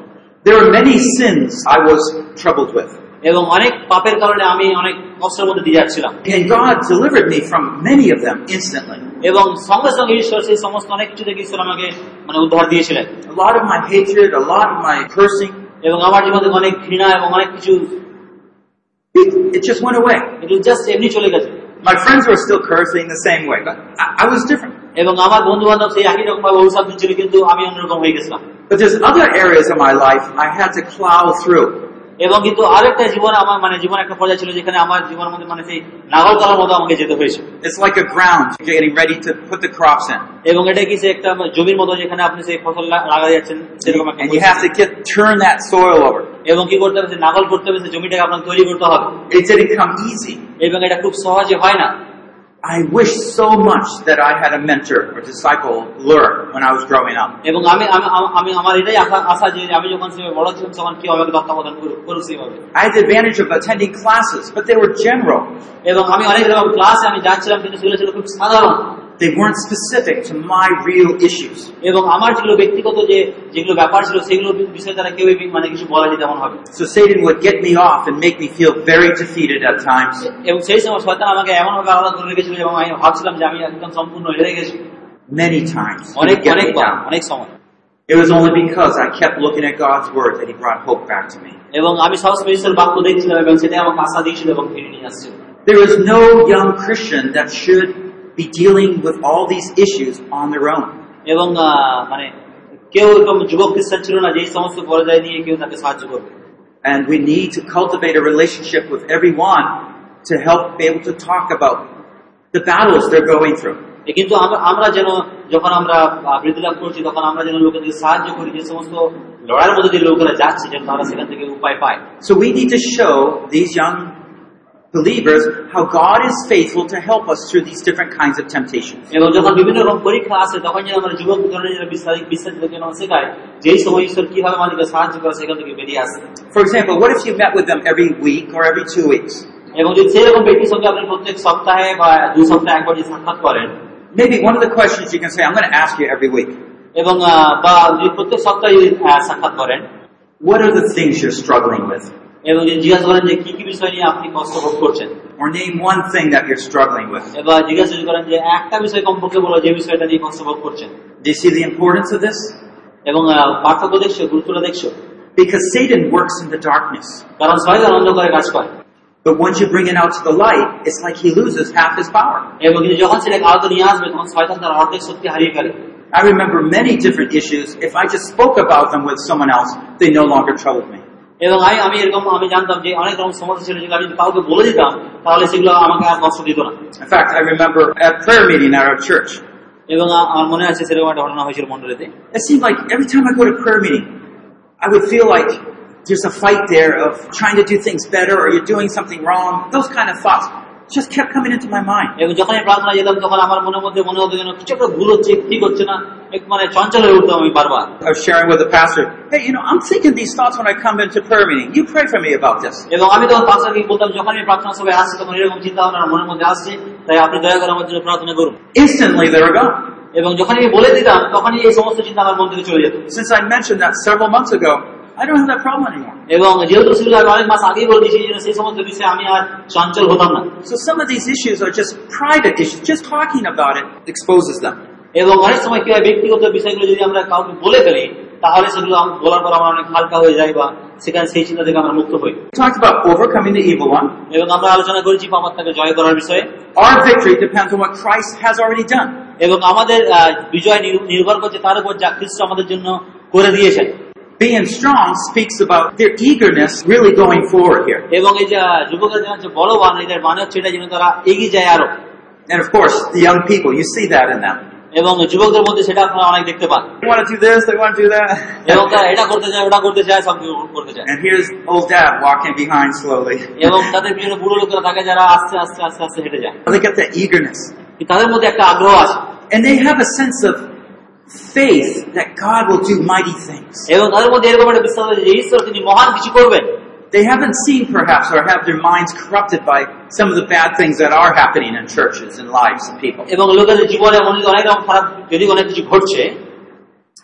there were many sins I was troubled with. এবং অনেক পাপের কারণে আমি অনেক কষ্টের মধ্যে দিয়ে যাচ্ছিলাম And God delivered me from many of them instantly. এবং সঙ্গে সঙ্গে ঈশ্বর সেই সমস্ত অনেক কিছু থেকে ঈশ্বর আমাকে মানে উদ্ধার দিয়েছিলেন A lot of my hatred, a lot of my cursing, এবং আমার জীবন থেকে অনেক ঘৃণা এবং অনেক কিছু It, it just went away. এগুলো জাস্ট এমনি চলে গেছে My friends were still cursing the same way, but I, I was different. এবং আমার বন্ধু বান্ধব সেই একই রকম ভাবে অভিশাপ দিচ্ছিল কিন্তু আমি অন্যরকম হয়ে গেছিলাম But there's other areas of my life I had to plow through. এবং কিন্তু আরেকটা জীবন আমার মানে জীবন একটা পর্যায়ে ছিল যেখানে আমার জীবনের মধ্যে মানে সেই নাগল তলার মতো আমাকে যেতে হয়েছে। এবং এটা কি একটা জমির মতো যেখানে আপনি সেই ফসল লাগাতে লাগা যাচ্ছেন সেরকম একটা. এবং কি করতে হবে? নাগল করতে হবে সে জমিটাকে আপনাকে তৈরি করতে হবে. এবং এটা খুব সহজে হয় না। I wish so much that I had a mentor or disciple learn when I was growing up. এবং আমি আমি আমি- আমি আমার এটাই আশা আশা যে আমি যখন সে বড় ছিলাম তখন কি আমাকে তত্ত্বাবধান করুক করুক সেভাবে I had the advantage of attending classes, but they were general. এবং আমি অনেক রকম ক্লাসে আমি যাচ্ছিলাম কিন্তু সেগুলো ছিল খুব সাধারণ They weren't specific to my real issues. এবং আমার যেগুলো ব্যক্তিগত যে যেগুলো ব্যাপার ছিল সেগুলো বিষয়ে তারা কেউই মানে কিছু বলেনি তেমন হবে So Satan would get me off and make me feel very defeated at times. এবং সেই সময় শয়তান আমাকে এমন ভাবে আলাদা করে রেখেছিল এবং আমি ভাবছিলাম যে আমি একদম সম্পূর্ণ হেরে গেছি Many times. He অনেক would get me অনেকবার down. অনেক সময় It was only because I kept looking at God's word that He brought hope back to me. এবং আমি সবসময় ঈশ্বর বাক্য দেখছিলাম এবং সেটাই আমাকে আশা দিয়েছিল এবং ফিরে নিয়ে আসছিল There is no young Christian that should be dealing with all these issues on their own. এবং আহ, মানে কেউ এরকম যুবক খ্রিস্টান ছিল না যে এই সমস্ত পর্যায়ে নিয়ে কেউ তাকে সাহায্য করবে And we need to cultivate a relationship with everyone to help be able to talk about the battles they're going through. এ কিন্তু আমরা আমরা যেন যখন আমরা আহ, বৃদ্ধি লাভ করছি তখন আমরা যেন লোকেদেরকে সাহায্য করি যে সমস্ত লড়াইয়ের মধ্যে দিয়ে লোকেরা যাচ্ছে যেন তারা সেখান থেকে উপায় পায় So we need to show these young believers how God is faithful to help us through these different kinds of temptations. এবং যখন বিভিন্ন রকম পরীক্ষা আসে তখন যেন আমরা যুবক ধরনের যেন বিশ্বাস বিশ্বাসীদের যেন শেখায় যে এই সময় ঈশ্বর কিভাবে আমাদেরকে সাহায্য করে সেখান থেকে বেরিয়ে আসে For example, what if you met with them every week or every two weeks? এবং যদি সেই রকম ব্যক্তির সঙ্গে আপনি প্রত্যেক সপ্তাহে বা দু সপ্তাহে একবার যদি সাক্ষাৎ করেন Maybe one of the questions you can say, I'm going to ask you every week. এবং আহ, বা যদি প্রত্যেক সপ্তাহে যদি আহ, সাক্ষাৎ করেন What are the things you're struggling with? এবং যদি জিজ্ঞাসা করেন যে কি কি বিষয় নিয়ে আপনি কষ্ট ভোগ করছেন Or name one thing that you're struggling with. এবার জিজ্ঞাসা যদি করেন যে একটা বিষয় কমপক্ষে বলো যে বিষয়টা নিয়ে কষ্ট ভোগ করছেন Do you see the importance of this? এবং আহ, পার্থক্য দেখছো গুরুত্বটা দেখছো Because Satan works in the darkness. কারণ শয়তান অন্ধকারে কাজ করে But once you bring it out to the light, it's like he loses half his power. এবং কিন্তু যখন সেটাকে আলোতে নিয়ে আসবে তখন শয়তান তার অর্ধেক শক্তি হারিয়ে ফেলে I remember many different issues. If I just spoke about them with someone else, they no longer troubled me. এবং আমি আমি এরকম আমি জানতাম যে অনেক রকম সমস্যা ছিল যেগুলো আমি যদি কাউকে বলে দিতাম তাহলে সেগুলো আমাকে আর কষ্ট দিত না In fact, I remember at prayer meeting at our church, এবং আ- আমার মনে আছে সেরকম একটা ঘটনা হয়েছিল মন্ডলীতে it seemed like every time I go to prayer meeting, I would feel like there's a fight there of trying to do things better or you're doing something wrong. Those kind of thoughts just kept coming into my mind. এবং যখন আমি প্রার্থনা যেতাম তখন আমার মনের মধ্যে মনে হতো যেন কিছু একটা ভুল হচ্ছে ঠিক হচ্ছে না এক মানে চঞ্চল হয়ে উঠতাম আমি বারবার I was sharing with the pastor, hey, you know, I'm thinking these thoughts when I come into prayer meeting. You pray for me about this. এবং আমি তখন পাশাকে বলতাম যখন আমি প্রার্থনা সবাই আসছি তখন এরকম চিন্তা ভাবনা আমার মনের মধ্যে আসছে তাই আপনি দয়া করে আমার জন্য প্রার্থনা করুন Instantly, they were gone. এবং যখন আমি বলে দিতাম তখনই এই সমস্ত চিন্তা আমার মন থেকে চলে যেত Since I mentioned that several months ago, এবং যেহেতু আমি অনেক মাস আগেই বলে দিয়েছি সেই সমস্ত বিষয়ে আমি আর চঞ্চল হতাম না So some of these issues are just private issues. Just talking about it exposes them. এবং অনেক সময় কি হয় ব্যক্তিগত বিষয়গুলো যদি আমরা কাউকে বলে ফেলি তাহলে সেগুলো বলার পর আমার অনেক হালকা হয়ে যায় বা সেখানে সেই চিন্তা থেকে আমরা মুক্ত হই. এবং আমরা আলোচনা করেছি পাপাত্মাকে জয় করার বিষয়ে. এবং আমাদের বিজয় নির্ভর করছে তার উপর যা খ্রিস্ট আমাদের জন্য করে দিয়েছেন Being strong speaks about their eagerness really going forward here. এবং এই যে আহ, যুবকরা যেন হচ্ছে বলবান এদের মানে হচ্ছে এটা যেন তারা এগিয়ে যায় আরো And of course, the young people, you see that in them. এবং যুবকদের মধ্যে সেটা আপনারা অনেক দেখতে পান They want to do this, they want to do এবং that. তারা এটা করতে চায় ওটা করতে চায় সব কিছু করতে চায় And here's old dad walking behind slowly. এবং তাদের পিছনে বুড়ো লোকেরা থাকে যারা আস্তে আস্তে আস্তে আস্তে হেঁটে যায় They get that eagerness. তাদের মধ্যে একটা আগ্রহ আছে And they have a sense of faith that God will do mighty things. এবং তাদের মধ্যে এরকম একটা বিশ্বাস আছে যে ঈশ্বর তিনি মহান কিছু করবেন They haven't seen perhaps or have their minds corrupted by some of the bad things that are happening in churches and lives of people. এবং লোকেদের জীবনে মনে অনেক রকম খারাপ যদি অনেক কিছু ঘটছে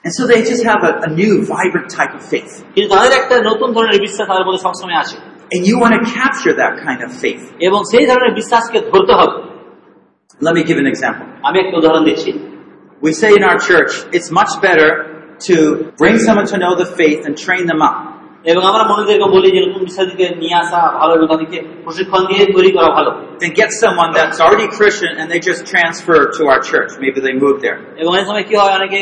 And so they just have a, a new, vibrant type of faith. কিন্তু তাদের একটা নতুন ধরনের বিশ্বাস তাদের মধ্যে সবসময় আছে And you want to capture that kind of faith. এবং সেই ধরনের বিশ্বাসকে ধরতে হবে Let me give an example. আমি একটা উদাহরণ দিচ্ছি We say in our church, it's much better to bring someone to know the faith and train them up এবং আমরা মন্ডলীদেরকে বলি যে নতুন বিশ্বাসীকে নিয়ে আসা ভালো এবং তাদেরকে প্রশিক্ষণ দিয়ে তৈরি করা ভালো Then get someone that's already Christian and they just transfer to our church. Maybe they moved there. এবং এই সময় কি হয় অনেকে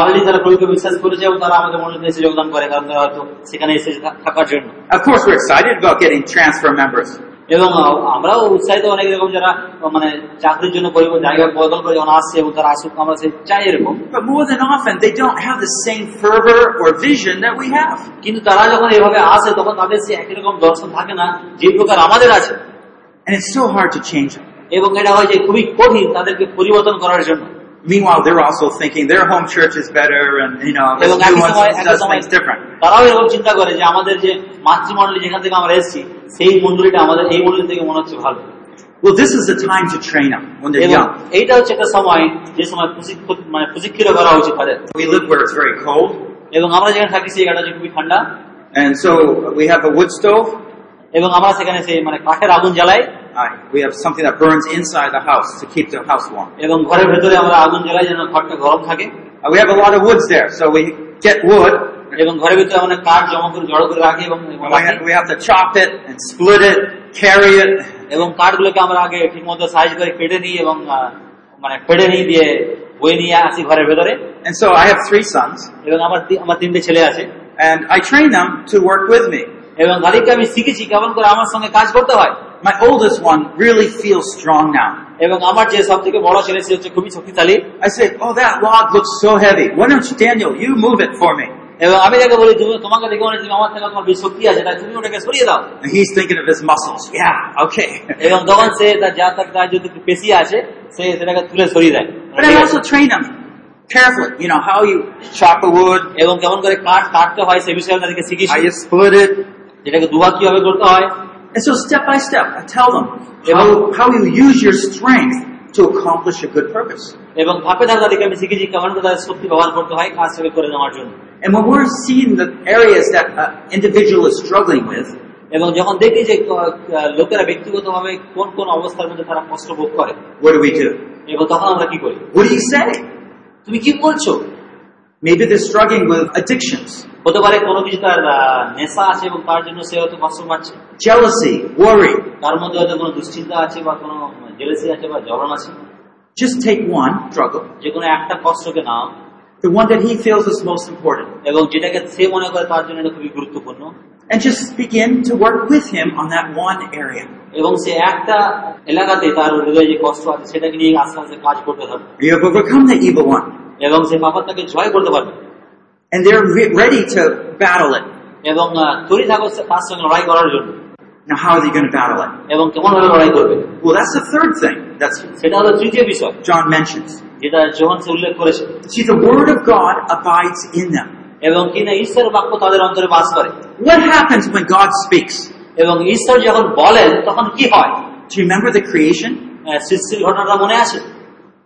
অলরেডি তারা প্রভুকে বিশ্বাস করেছে এবং তারা আমাদের মন্ডলীতে এসে যোগদান করে কারণ তারা হয়তো সেখানে এসে থা- থাকার জন্য Of course, we're excited about getting transfer members. এবং আমরাও উৎসাহিত অনেক রকম যারা মানে চাকরির জন্য পরিবার জায়গা বদল করে যখন আসছে এবং তারা আসুক আমরা সে চাই এরকম But more than often, they don't have the same fervor or vision that we have. কিন্তু তারা যখন এভাবে আসে তখন তাদের সে একই রকম দর্শন থাকে না যে প্রকার আমাদের আছে And it's so hard to change them. এবং এটা হয় যে খুবই কঠিন তাদেরকে পরিবর্তন করার জন্য Meanwhile, they're also thinking their home church is better and, you know, this এবং new একই one সময় একই does সময় things different. তারাও এরকম চিন্তা করে যে আমাদের যে মাতৃমণ্ডলী যেখান থেকে আমরা এসেছি সেই মন্ডলীটা আমাদের এই মন্ডলী থেকে মনে হচ্ছে ভালো Well, this is the time to train them when they're এবং young. এইটা হচ্ছে একটা সময় যে সময় প্রশিক্ষিত মানে প্রশিক্ষিত করা উচিত তাদের We live where it's very cold, এবং আমরা যেখানে থাকি সেই জায়গাটা হচ্ছে খুবই ঠান্ডা and so we have a wood stove. এবং আমরা সেখানে সেই মানে কাঠের আগুন জ্বালাই Uh, we have something that burns inside the house to keep the house warm. এবং ঘরের ভেতরে আমরা আগুন জ্বালাই যেন ঘরটা গরম থাকে Uh, we have a lot of woods there, so we get wood. এবং ঘরের ভিতরে আমরা কাঠ জমা করে জড়ো করে রাখি এবং এবং and we রাখি। have, we have to chop it and split it, carry it. এবং কাঠগুলোকে আমরা আগে ঠিক মতো সাইজ করে কেটে নিই এবং আহ, মানে পেড়ে নিয়ে দিয়ে বয়ে নিয়ে আসি ঘরের ভেতরে And so I have three sons, এবং আমার তি- আমার তিনটে ছেলে আছে and I train them to work with me. এবং তাদেরকে আমি শিখেছি কেমন করে আমার সঙ্গে কাজ করতে হয় My oldest one really feels strong now. এবং আমার যে সব থেকে বড় ছেলে সে হচ্ছে খুবই শক্তিশালী I say, oh, that log looks so heavy. Why don't you, Daniel, you move it for me? এবং আমি তাকে বলি তুমি তোমাকে দেখে মনে হচ্ছে আমার থেকে তোমার বেশি শক্তি আছে তাই তুমি ওটাকে সরিয়ে দাও And he's thinking of his muscles. Yeah, okay. এবং তখন সে তার যা তার তার যদি পেশি আছে সে সেটাকে তুলে সরিয়ে দেয় But I also train them carefully. You know, how you chop the wood, এবং কেমন করে কাঠ কাটতে হয় সে বিষয়ে আমি তাদেরকে শিখেছি how you split it. যেটাকে দুভাগ কিভাবে করতে হয় And so step by step, I tell them how, how you use your strength to accomplish a good purpose. এবং ধাপে ধাপে তাদেরকে আমি শিখেছি কেমন করে তাদের শক্তি ব্যবহার করতে হয় কাজটাকে করে নেওয়ার জন্য And when we're seeing the areas that an individual is struggling with, এবং যখন দেখি যে ক- ক- লোকেরা ব্যক্তিগতভাবে কোন কোন অবস্থার মধ্যে তারা কষ্ট ভোগ করে what do we do? এবং তখন আমরা কি করি What do you say? তুমি কি বলছো Maybe they're struggling with addictions, হতে পারে কোনো কিছু তার আহ, নেশা আছে এবং তার জন্য সে হয়তো কষ্ট পাচ্ছে jealousy, worry. তার মধ্যে হয়তো কোনো দুশ্চিন্তা আছে বা কোনো জেলেসি আছে বা জ্বলন আছে Just take one struggle, যে কোনো একটা কষ্টকে নাও the one that he feels is most important, এবং যেটাকে সে মনে করে তার জন্য এটা খুবই গুরুত্বপূর্ণ and just begin to work with him on that one area. এবং সে একটা এলাকাতে তার হৃদয়ে যে কষ্ট আছে সেটাকে নিয়ে আস্তে আস্তে কাজ করতে থাকবে You have overcome the evil one, এবং সে পাপারটাকে জয় করতে পারবে and they're re- ready to battle it. এবং আহ, তৈরি থাকো সে তার সঙ্গে লড়াই করার জন্য Now, how are they going to battle it? এবং কেমন ভাবে লড়াই করবে Well, that's the third thing that সেটা হলো তৃতীয় বিষয় John mentions. যেটা যখন সে উল্লেখ করেছে See, the Word of God abides in them. এবং কিনা ঈশ্বর বাক্য তাদের অন্তরে বাস করে What happens when God speaks? এবং ঈশ্বর যখন বলেন তখন কি হয় Do you remember the creation? আহ, সৃষ্টির ঘটনাটা মনে আসে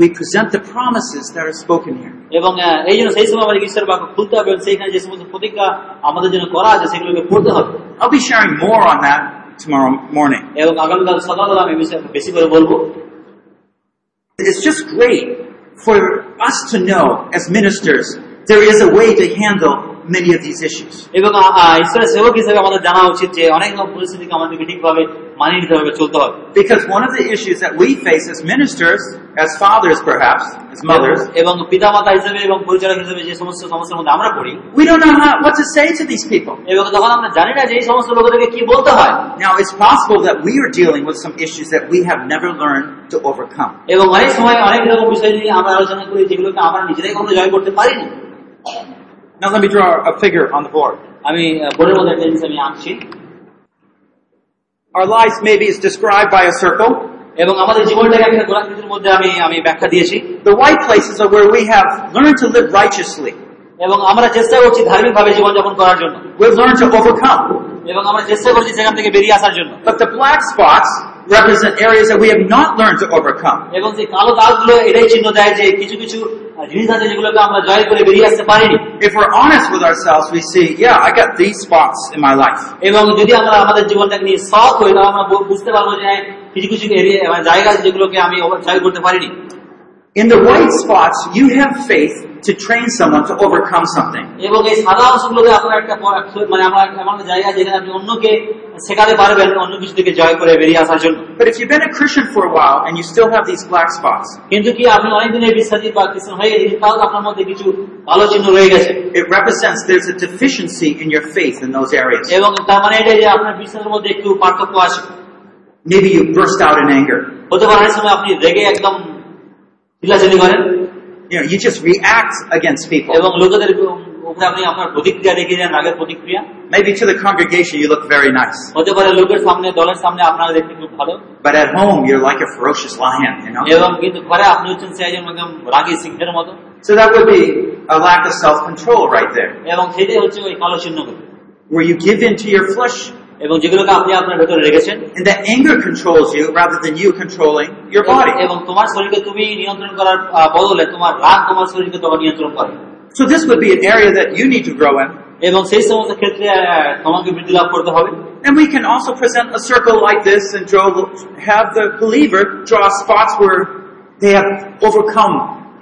we present the promises that are spoken here. এবং আহ, এই জন্য সেই সময় আমাদের ঈশ্বর বাক্য খুলতে হবে এবং সেইখানে যে সমস্ত প্রতিজ্ঞা আমাদের জন্য করা আছে সেগুলোকে পড়তে হবে I'll be sharing more on that tomorrow morning. এবং আগামীকাল সকালবেলা আমি এই বিষয়ে বেশি করে বলবো It's just great for us to know as ministers there is a way to handle many of these issues. এবং আহ, আহ, ঈশ্বরের সেবক হিসেবে আমাদের জানা উচিত যে অনেক রকম পরিস্থিতিকে আমাদেরকে ঠিকভাবে মানিয়ে নিতে হবে চলতে হবে Because one of the issues that we face as ministers, as fathers perhaps, as mothers, এবং পিতামাতা হিসেবে এবং পরিচালক হিসেবে যে সমস্ত সমস্যার মধ্যে আমরা পড়ি we don't know how, what to say to these people. এবং তখন আমরা জানি না যে এই সমস্ত লোকেদেরকে কি বলতে হয় Now, it's possible that we are dealing with some issues that we have never learned to overcome. এবং অনেক সময় অনেক রকম বিষয় নিয়ে আমরা আলোচনা করি যেগুলোকে আমরা নিজেরাই কখনো জয় করতে পারিনি Now, let me draw a figure on the board. আমি আহ, বোর্ডের মধ্যে একটা জিনিস আমি আঁকছি Our lives maybe is described by a circle. এবং আমাদের জীবনটাকে একটা গোলাকৃতির মধ্যে আমি আমি ব্যাখ্যা দিয়েছি The white places are where we have learned to live righteously. এবং আমরা চেষ্টা করছি ধার্মিক ভাবে জীবনযাপন করার জন্য We've learned to overcome. এবং আমরা চেষ্টা করছি সেখান থেকে বেরিয়ে আসার জন্য But the black spots represent areas that we have not learned to overcome. এবং যে কালো দাগগুলো এটাই চিহ্ন দেয় যে কিছু কিছু জিনিস আছে যেগুলোকে আমরা জয় করে বেরিয়ে আসতে পারিনি If we're honest with ourselves, we see, yeah, I got these spots in my life. এবং যদি আমরা আমাদের জীবনটাকে নিয়ে শখ হই তাহলে আমরা বুঝতে পারব যে কিছু কিছু এরিয়া জায়গা আছে যেগুলোকে আমি জয় করতে পারিনি In the white spots, you have faith to train someone to overcome something. এবং এই সাদা অংশগুলোতে আপনার একটা প- মানে আমার এমন একটা জায়গা যেখানে আপনি অন্যকে শেখাতে পারবেন অন্য কিছু থেকে জয় করে বেরিয়ে আসার জন্য But if you've been a Christian for a while and you still have these black spots, কিন্তু কি আপনি অনেকদিনের বিশ্বাসী বা খ্রিস্টান হয়ে গেছেন তাও আপনার মধ্যে কিছু কালো চিহ্ন রয়ে গেছে it represents there's a deficiency in your faith in those areas. এবং তার মানে এটাই যে আপনার বিশ্বাসের মধ্যে একটু পার্থক্য আসে Maybe you burst out in anger. হতে পারে অনেক সময় আপনি রেগে একদম চিল্লাচিল্লি করেন You know, you just react against people. এবং লোকেদের উপরে আপনি আপনার প্রতিক্রিয়া রেখে দেন রাগের প্রতিক্রিয়া Maybe to the congregation you look very nice. হতে পারে লোকের সামনে দলের সামনে আপনারা দেখতে খুব ভালো But at home you're like a ferocious lion, you know? এবং কিন্তু ঘরে আপনি হচ্ছেন সে একজন একদম রাগী সিংহের মতো So that would be a lack of self-control right there. এবং সেটাই হচ্ছে ওই কালো চিহ্নগুলো Where you give in to your flesh এবং যেগুলোকে আপনি আপনার ভেতরে রেখেছেন and that anger controls you rather than you controlling your body. এবং তোমার শরীরকে তুমি নিয়ন্ত্রণ করার আহ, বদলে তোমার রাগ তোমার শরীরকে তোমার নিয়ন্ত্রণ করে So this would be an area that you need to grow in. এবং সেই সমস্ত ক্ষেত্রে আহ, তোমাকে বৃদ্ধি লাভ করতে হবে And we can also present a circle like this and draw, have the believer draw spots where they have overcome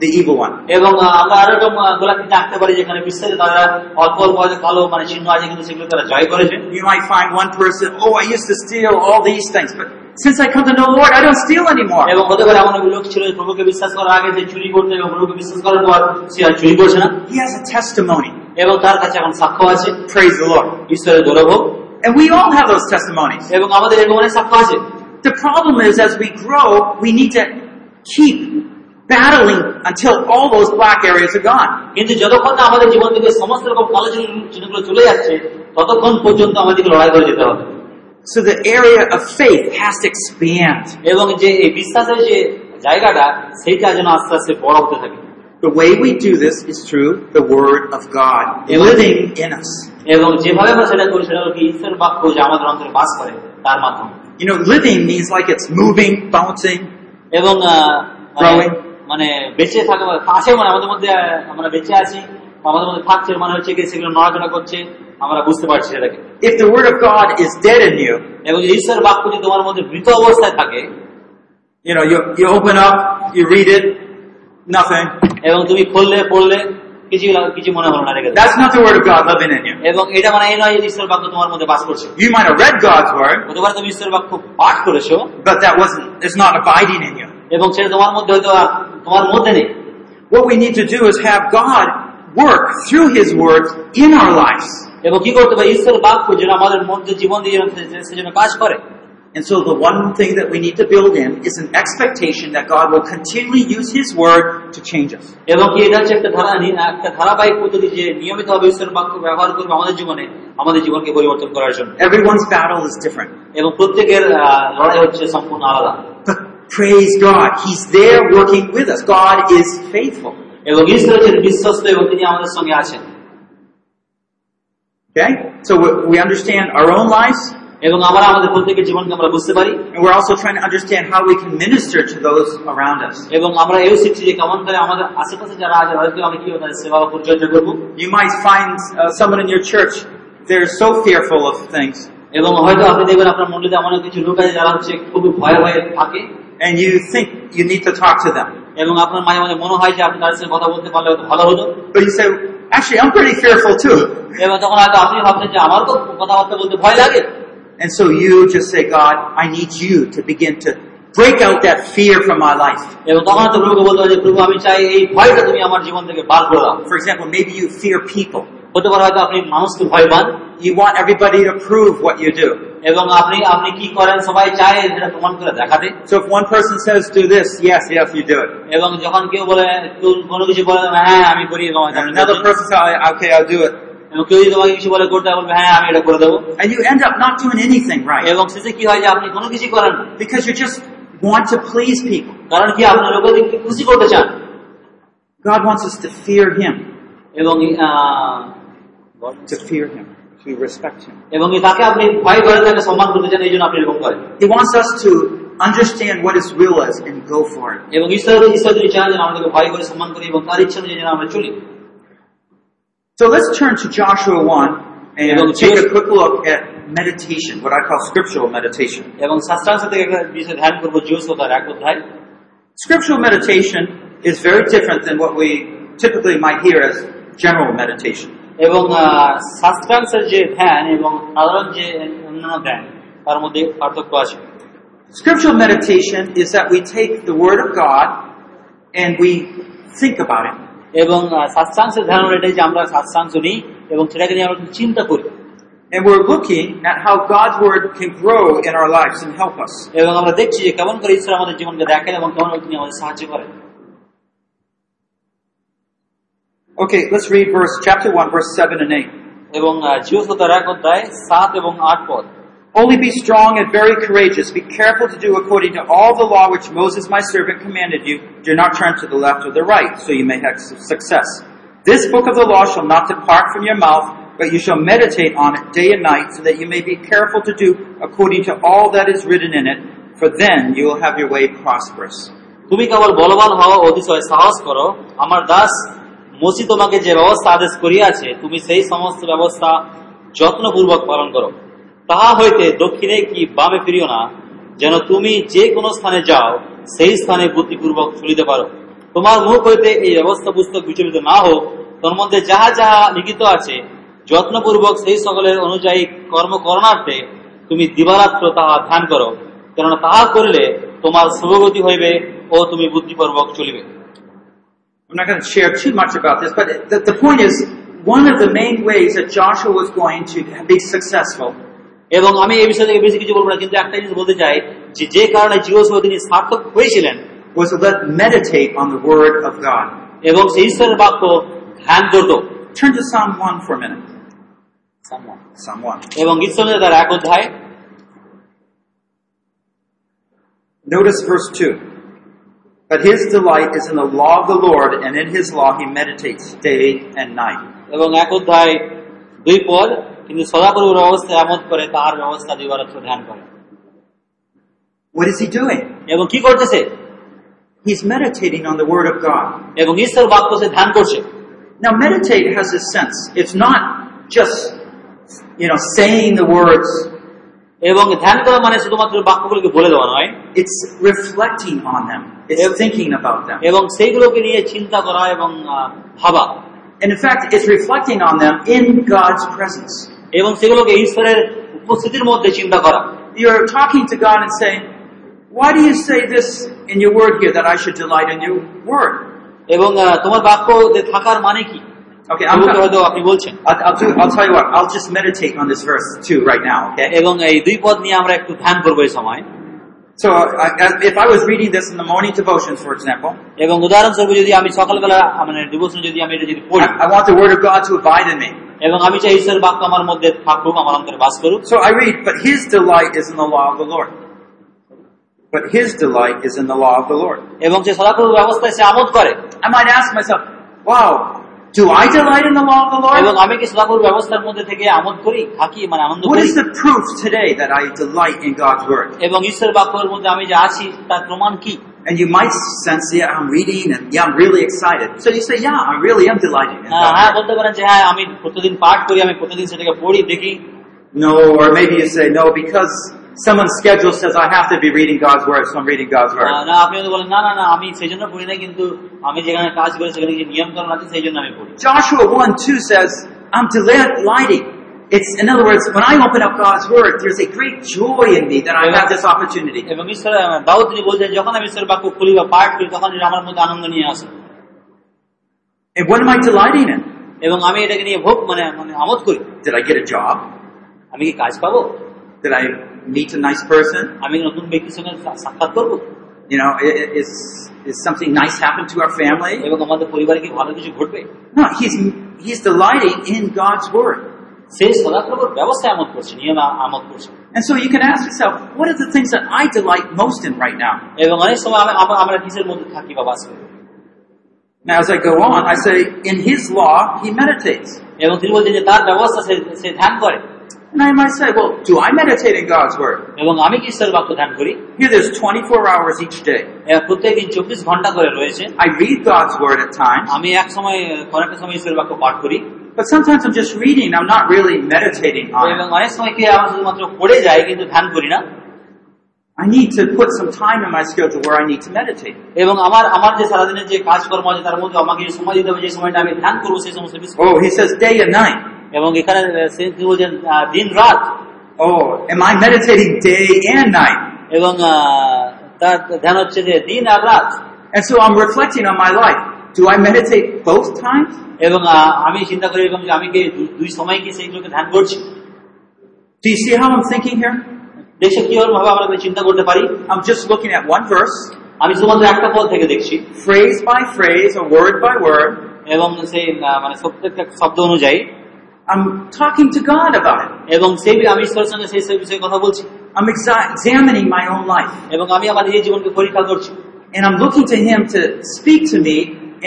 the evil one. এবং আহ, আমরা আরো এরকম আহ, গোলাপি আঁকতে পারি যেখানে বিশ্বাসে তারা অল্প অল্প হয়তো কালো মানে চিহ্ন আছে কিন্তু সেগুলো তারা জয় করেছে You might find one person, oh, I used to steal all these things, but since I come to know the Lord, I don't steal anymore. এবং হতে পারে এমন এক লোক ছিল যে প্রভুকে বিশ্বাস করার আগে যে চুরি করতো এবং প্রভুকে বিশ্বাস করার পর সে আর চুরি করছে না He has a testimony. এবং তার কাছে এখন সাক্ষ্য আছে Praise the Lord. ঈশ্বরের দৌরভ And we all have those testimonies. এবং আমাদের এরকম অনেক সাক্ষ্য আছে The problem is, as we grow, we need to keep battling until all those black areas are gone. কিন্তু যতক্ষণ না আমাদের জীবন থেকে সমস্ত রকম কালো চিহ্ন- চিহ্নগুলো চলে যাচ্ছে ততক্ষণ পর্যন্ত আমাদেরকে লড়াই করে যেতে হবে So the area of faith has to expand. এবং যে এই বিশ্বাসের যে জায়গাটা সেইটা যেন আস্তে আস্তে বড় হতে থাকে The way we do this is through the Word of God living in us. এবং যেভাবে আমরা সেটা করি সেটা হলো কি ঈশ্বর বাক্য যে আমাদের অন্তরে বাস করে তার মাধ্যমে You know, living means like it's moving, bouncing. এবং আহ, মানে- Growing. মানে বেঁচে থাকা আছে মানে আমাদের মধ্যে আমরা বেঁচে আছি আমাদের মধ্যে থাকছে মানে হচ্ছে কি সেগুলো নড়াচড়া করছে আমরা বুঝতে পারছি সেটাকে If the Word of God is dead in you, এবং ঈশ্বর বাক্য যদি তোমার মধ্যে মৃত অবস্থায় থাকে you know, you, you open up, you read it, nothing. এবং তুমি খুললে পড়লে কিছু কিছু মনে হলো না রেখে। That's not the Word of God living in you. এবং এটা মানে এই নয় যে ঈশ্বর বাক্য তোমার মধ্যে বাস করছে You might have read God's Word, হতে তুমি ঈশ্বর বাক্য পাঠ করেছ but that wasn't, it's not abiding in you. এবং সেটা তোমার মধ্যে হয়তো আর তোমার মধ্যে নেই What we need to do is have God work through His Word in our lives. এবং কি করতে পারে ঈশ্বর বাক্য যেন আমাদের মধ্যে জীবন দিয়ে যেন সে- সে যেন কাজ করে And so the one thing that we need to build in is an expectation that God will continually use His Word to change us. এবং কি এটা হচ্ছে একটা ধারা একটা ধারাবাহিক পদ্ধতি যে নিয়মিত ভাবে ঈশ্বর বাক্য ব্যবহার করবে আমাদের জীবনে আমাদের জীবনকে পরিবর্তন করার জন্য Everyone's battle is different. praise God, He's there working with us. God is faithful. এবং ঈশ্বর হচ্ছেন বিশ্বস্ত এবং তিনি আমাদের সঙ্গে আছেন Okay? So we we understand our own lives, এবং আমরা আমাদের প্রত্যেকের জীবনকে আমরা বুঝতে পারি and we're also trying to understand how we can minister to those around us. এবং আমরা এও শিখছি যে কেমন করে আমাদের আশেপাশে যারা আছে তাদেরকে আমি কিভাবে তাদের সেবা ও পরিচর্যা করবো You might find uh, someone in your church, they're so fearful of things, এবং হয়তো আপনি দেখবেন আপনার মন্দিরে এমন কিছু লোক আছে যারা হচ্ছে খুবই ভয়ে ভয়ে থাকে and you think you need to talk to them. এবং আপনার মাঝে মাঝে মনে হয় যে আপনি তাদের সঙ্গে কথা বলতে পারলে হয়তো ভালো হতো But you say, actually, I'm pretty fearful too. এবং তখন হয়তো আপনি ভাবছেন যে আমার তো কথাবার্তা বলতে ভয় লাগে And so you just say, God, I need you to begin to break out that fear from my life. এবং তখন হয়তো প্রভুকে বলতে হবে যে প্রভু আমি চাই এই ভয়টা তুমি আমার জীবন থেকে বার করে দাও For example, maybe you fear people. হতে পারে হয়তো আপনি মানুষকে ভয় পান You want everybody to prove what you do. এবং আপনি আপনি কি করেন সবাই চায় সেটা প্রমাণ করে দেখাতে So if one person says, do this, yes, yes, you do it. এবং যখন কেউ বলে কেউ কোনো কিছু বলে হ্যাঁ আমি করি এবং And another person says, okay, I'll do it. এবং কেউ যদি তোমাকে কিছু বলে করতে বলবে হ্যাঁ আমি এটা করে দেবো And you end up not doing anything right. এবং শেষে কি হয় যে আপনি কোনো কিছু করেন না Because you just want to please people. কারণ কি আপনি লোকেদেরকে খুশি করতে চান God wants us to fear Him. এবং আহ, To fear Him. to respect Him. এবং তাকে আপনি ভয় করেন তাকে সম্মান করতে চান এই জন্য আপনি এরকম করেন He wants us to understand what His will is and go for it. এবং ঈশ্বর ঈশ্বর যদি চান যেন আমাদেরকে ভয় করে সম্মান করি এবং তার ইচ্ছা অনুযায়ী যেন আমরা চলি So let's turn to Joshua 1 and এবং take a just- quick look at meditation, what I call scriptural meditation. এবং শাস্ত্রাংশ থেকে একটা বিষয়ে ধ্যান করবো জিওসতার এক অধ্যায় Scriptural meditation is very different than what we typically might hear as general meditation. এবং শাস্ত্রাংশের যে ধ্যান এবং সাধারণ যে অন্যান্য ধ্যান তার মধ্যে পার্থক্য আছে Scriptural meditation is that we take the Word of God and we think about it. এবং ধ্যান হলো এটাই যে আমরা শাস্ত্রাংশ নিই এবং সেটাকে নিয়ে আমরা চিন্তা করি And we're looking at how God's Word can grow in our lives and help us. এবং আমরা দেখছি যে কেমন করে ঈশ্বর আমাদের জীবনকে দেখেন এবং কেমন করে তিনি আমাদের সাহায্য করেন Okay, let's read verse chapter 1, verse 7 and 8. এবং জিওসতার এক অধ্যায় সাত এবং আট পদ Only be strong and very courageous. Be careful to do according to all the law which Moses my servant commanded you. Do not turn to the left or the right, so you may have su- success. This book of the law shall not depart from your mouth, but you shall meditate on it day and night, so that you may be careful to do according to all that is written in it, for then you will have your way prosperous. তুমি কেবল বলবান হও অতিশয় সাহস করো আমার দাস মসি তোমাকে যে ব্যবস্থা আদেশ করিয়াছে, তুমি সেই সমস্ত ব্যবস্থা যত্নপূর্বক পালন করো। তাহা হইতে দক্ষিণে কি বামে ফিরিও না, যেন তুমি যে কোনো স্থানে যাও, সেই স্থানে বুদ্ধিপূর্বক চলিতে পারো। তোমার মুখ হইতে এই ব্যবস্থা পুস্তক বিচলিত না হোক, তোর মধ্যে যাহা যাহা লিখিত আছে, যত্নপূর্বক সেই সকলের অনুযায়ী কর্ম করণার্থে তুমি দিবারাত্র তাহা ধ্যান করো, কেননা তাহা করিলে তোমার শুভগতি হইবে ও তুমি বুদ্ধিপূর্বক চলিবে। I'm not going to share too much about this, but the, the point is, one of the main ways that Joshua was going to be successful এবং আমি এই বিষয় থেকে বেশি কিছু বলবো না কিন্তু একটা জিনিস বলতে চাই যে যে কারণে জিওসহ তিনি সার্থক হয়েছিলেন was to let meditate on the Word of God. এবং সেই ঈশ্বরের বাক্য ধ্যান করত Turn to Psalm 1 for a minute. Psalm 1. এবং ঈশ্বরের তার এক অধ্যায় Notice verse 2. But his delight is in the law of the Lord, and in his law he meditates day and night. এবং এক অধ্যায় দুই পদ কিন্তু সদাপ্রভুর অবস্থায় আমোদ করে তার ব্যবস্থা দিবারাত্র ধ্যান করে What is he doing? এবং কি করতেছে He's meditating on the Word of God. এবং ঈশ্বর বাক্য সে ধ্যান করছে Now, meditate has a sense. It's not just, you know, saying the words. এবং ধ্যান করা মানে শুধুমাত্র বাক্যগুলোকে বলে দেওয়া নয় It's reflecting on them. It's thinking about them. এবং সেইগুলোকে নিয়ে চিন্তা করা এবং আহ, ভাবা And in fact, it's reflecting on them in God's presence. এবং সেগুলোকে ঈশ্বরের উপস্থিতির মধ্যে চিন্তা করা You're talking to God and saying, why do you say this in your word here that I should delight in your word? এবং আহ, তোমার বাক্য থাকার মানে কি Okay, I'm এগুলো gonna, হয়তো আপনি বলছেন I'll, I'll, do, I'll tell you what, I'll just meditate on this verse too right now, okay? এবং এই দুই পদ নিয়ে আমরা একটু ধ্যান করবো এই সময় So I, I- if I was reading this in the morning devotions, for example, এবং উদাহরণস্বরূপ যদি আমি সকালবেলা মানে ডিভোশন যদি আমি এটা যদি পড়ি I, I want the word of God to abide in me. এবং আমি চাই ঈশ্বরের বাক্য আমার মধ্যে থাকুক আমার অন্তরে বাস করুক So I read, but his delight is in the law of the Lord. But his delight is in the law of the Lord. এবং সে সদাপ্রভু ব্যবস্থায় সে আমোদ করে I might ask myself, wow, do I delight in the law of the এবং Lord? আমি কি সদাপ্রভু ব্যবস্থার মধ্যে থেকে আমোদ করি থাকি মানে আনন্দ What করি is the proof today that I delight in God's word? এবং ঈশ্বরের বাক্যের মধ্যে আমি যে আছি তার প্রমাণ কি And you might sense, yeah, I'm reading and yeah, I'm really excited. So you say, yeah, I really am delighting in ah, God's হ্যাঁ word. বলতে পারেন যে হ্যাঁ আমি প্রতিদিন পাঠ করি আমি প্রতিদিন সেটাকে পড়ি দেখি No, or maybe you say, no, because someone's schedule says I have to be reading God's word, so I'm reading God's ah, word. না আপনি হয়তো বলেন না না না আমি সেই জন্য পড়ি না কিন্তু আমি যেখানে কাজ করি সেখানে যে নিয়ম কানুন আছে সেই জন্য আমি পড়ি Joshua 1 2 says, I'm delighting. It's, in other words, when I open up God's word, there's a great joy in me that I have this opportunity. এবং ঈশ্বর আহ, দাউদ তিনি বলছেন যখন আমি ঈশ্বরের বাক্য খুলি বা পাঠ করি তখন এটা আমার মধ্যে আনন্দ নিয়ে আসে And what am I delighting in? এবং আমি এটাকে নিয়ে ভোগ মানে মানে আমোদ করি Did I get a job? আমি কি কাজ পাবো Did I meet a nice person? আমি কি নতুন ব্যক্তির সঙ্গে সা- সাক্ষাৎ করবো You know, i- i- is, is something nice happen to our family? এবং আমাদের পরিবারে কি ভালো কিছু ঘটবে No, he's, he's delighting in God's word. সেই সদাপ্রভুর ব্যবস্থায় আমোদ করছে নিয়ম আ- আমোদ করছে And so you can ask yourself, what are the things that I delight most in right now? এবং অনেক সময় আমি- আমরা আমরা কিসের মধ্যে থাকি বা বাস করি Now, as I go on, I say, in his law, he meditates. এবং তিনি বলছেন যে তার ব্যবস্থা সে সে ধ্যান করে And I might say, well, do I meditate in God's Word? এবং আমি কি ঈশ্বরের বাক্য ধ্যান করি Here, there's 24 hours each day. প্রত্যেক দিন চব্বিশ ঘন্টা করে রয়েছে I read God's Word at times, আমি এক সময় কয়েকটা সময় ঈশ্বরের বাক্য পাঠ করি but sometimes I'm just reading. I'm not really meditating on এবং it. অনেক সময় কি হয়, আমরা শুধুমাত্র পড়ে যাই কিন্তু ধ্যান করি না I need to put some time in my schedule where I need to meditate. এবং আমার আমার যে সারাদিনের যে কাজকর্ম আছে তার মধ্যে আমাকে যে সময় দিতে হবে যে সময়টা আমি ধ্যান করবো সেই সমস্ত বিষয় Oh, he says day and night. এবং এখানে আহ, সে তিনি বলছেন আহ, দিন রাত Oh, am I meditating day and night? এবং আহ, তার ধ্যান হচ্ছে যে দিন আর রাত And so I'm reflecting on my life. Do I meditate both times? এবং আহ, আমি চিন্তা করি এরকম যে আমি কি দু- দুই সময় কি সেইগুলোকে ধ্যান করছি Do you see how I'm thinking here? দেশে কি ভাবে আমরা এগুলো চিন্তা করতে পারি I'm just looking at one verse, আমি শুধুমাত্র একটা পদ থেকে দেখছি phrase by phrase, or word by word. এবং সেই আহ, মানে প্রত্যেকটা শব্দ অনুযায়ী I'm talking to God about it. এবং সেই আমি ঈশ্বরের সঙ্গে সেই সেই বিষয়ে কথা বলছি I'm exa- examining my own life. এবং আমি আমার নিজের জীবনকে পরীক্ষা করছি And I'm looking to Him to speak to me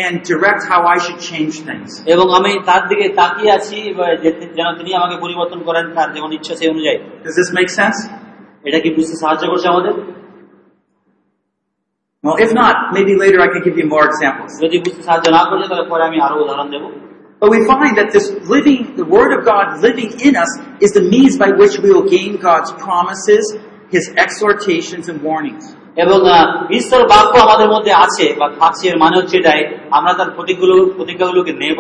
and direct how I should change things. এবং আমি তার দিকে তাকিয়ে আছি এবার যে- যেন তিনি আমাকে পরিবর্তন করেন তার যেমন ইচ্ছা সেই অনুযায়ী Does this make sense? এটা কি বুঝতে সাহায্য করছে আমাদের Well, if not, maybe later I can give you more examples. যদি বুঝতে সাহায্য না করছে তাহলে পরে আমি আরো উদাহরণ দেবো But we find that this living, the Word of God living in us, is the means by which we will gain God's promises, His exhortations and warnings. এবং আহ, ঈশ্বর বাক্য আমাদের মধ্যে আছে বা থাকছে এর মানে হচ্ছে এটাই আমরা তার প্রতিগুলো প্রতিজ্ঞাগুলোকে নেব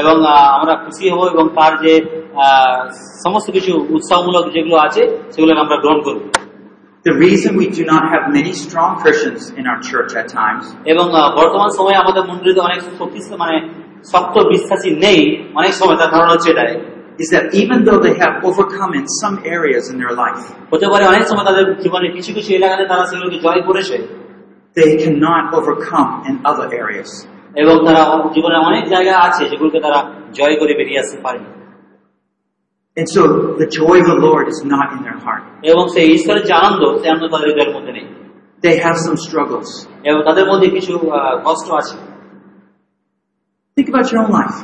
এবং আহ, আমরা খুশি হব এবং তার যে আহ, সমস্ত কিছু উৎসাহমূলক যেগুলো আছে সেগুলোকে আমরা গ্রহণ করব The reason we do not have many strong Christians in our church at times এবং আহ, বর্তমান সময়ে আমাদের মন্দিরে অনেক শক্তি মানে শক্ত বিশ্বাসী নেই অনেক সময় তার কারণ হচ্ছে এটাই is that even though they have overcome in some areas in their life, হতে পারে অনেক সময় তাদের জীবনে কিছু কিছু এলাকাতে তারা সেগুলোকে জয় করেছে they cannot overcome in other areas. এবং তারা জীবনে অনেক জায়গা আছে যেগুলোকে তারা জয় করে বেরিয়ে আসতে পারেনি And so the joy of the Lord is not in their heart. এবং সেই ঈশ্বরের যে আনন্দ সে আনন্দ তাদের হৃদয়ের মধ্যে নেই They have some struggles. এবং তাদের মধ্যে কিছু আহ, কষ্ট আছে Think about your own life.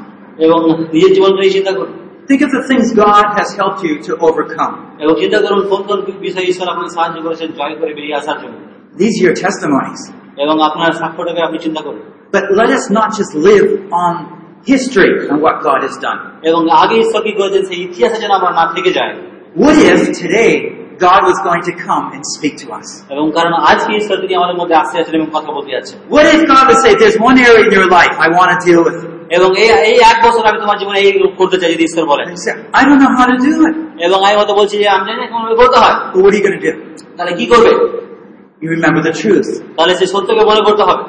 এবং নিজের জীবনকে নিয়ে চিন্তা করুন Think of the things God has helped you to overcome. এবং চিন্তা করুন কোন কোন বিষয়ে ঈশ্বর আপনাকে সাহায্য করেছেন জয় করে বেরিয়ে আসার জন্য These are your testimonies. এবং আপনার সাক্ষ্যটাকে আপনি চিন্তা করুন But let us not just live on history and what God has done. এবং আগে ঈশ্বর কি করেছেন সেই ইতিহাসে যেন আমরা না থেকে যায় What if today God was going to come and speak to us? এবং কারণ আজকে ঈশ্বর তিনি আমাদের মধ্যে আসতে আছেন এবং কথা বলতে যাচ্ছেন What if God would say, There's one area in your life I want to deal with? এবং এই এই এক বছর আমি তোমার জীবনে এই করতে চাই যদি ঈশ্বর বলেন And you say, I don't know how to do it. এবং আমি হয়তো বলছি যে আমি জানি না কেমন করতে হয় But what are you going to do? তাহলে কি করবে You remember the truth. তাহলে সে সত্যকে মনে করতে হবে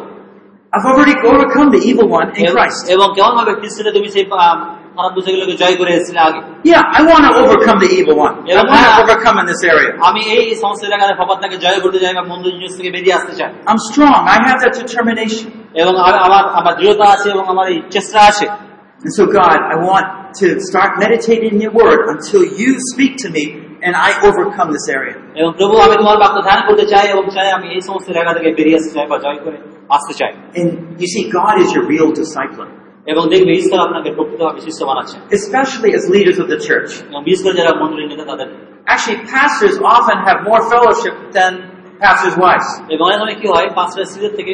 I've already overcome the evil one in এবং- Christ. এবং কেমন ভাবে খ্রিস্টে তুমি সেই আহ, খারাপ বিষয়গুলোকে জয় করে এসেছিলে আগে Yeah, I want to overcome the evil one. I want to overcome in this area. আমি এই সমস্ত জায়গায় ফপাতটাকে জয় করতে চাই বা মন্দ জিনিস থেকে বেরিয়ে আসতে চাই I'm strong. I have that determination. এবং আ- আমার আমার দৃঢ়তা আছে এবং আমার এই চেষ্টা আছে And so, God, I want to start meditating in your word until you speak to me and I overcome this area. এবং প্রভু আমি তোমার বাক্য ধ্যান করতে চাই এবং চাই আমি এই সমস্ত জায়গা থেকে বেরিয়ে আসতে চাই বা জয় করে আসতে চাই And you see, God is your real discipler, এবং দেখবে ঈশ্বর আপনাকে প্রকৃতভাবে শিষ্য বানাচ্ছে especially as leaders of the church. এবং বিশেষ করে যারা মন্ডলীর নেতা তাদের Actually, pastors often have more fellowship than pastors' wives. এবং অনেক সময় কি হয় পাঁচটা স্ত্রীদের থেকে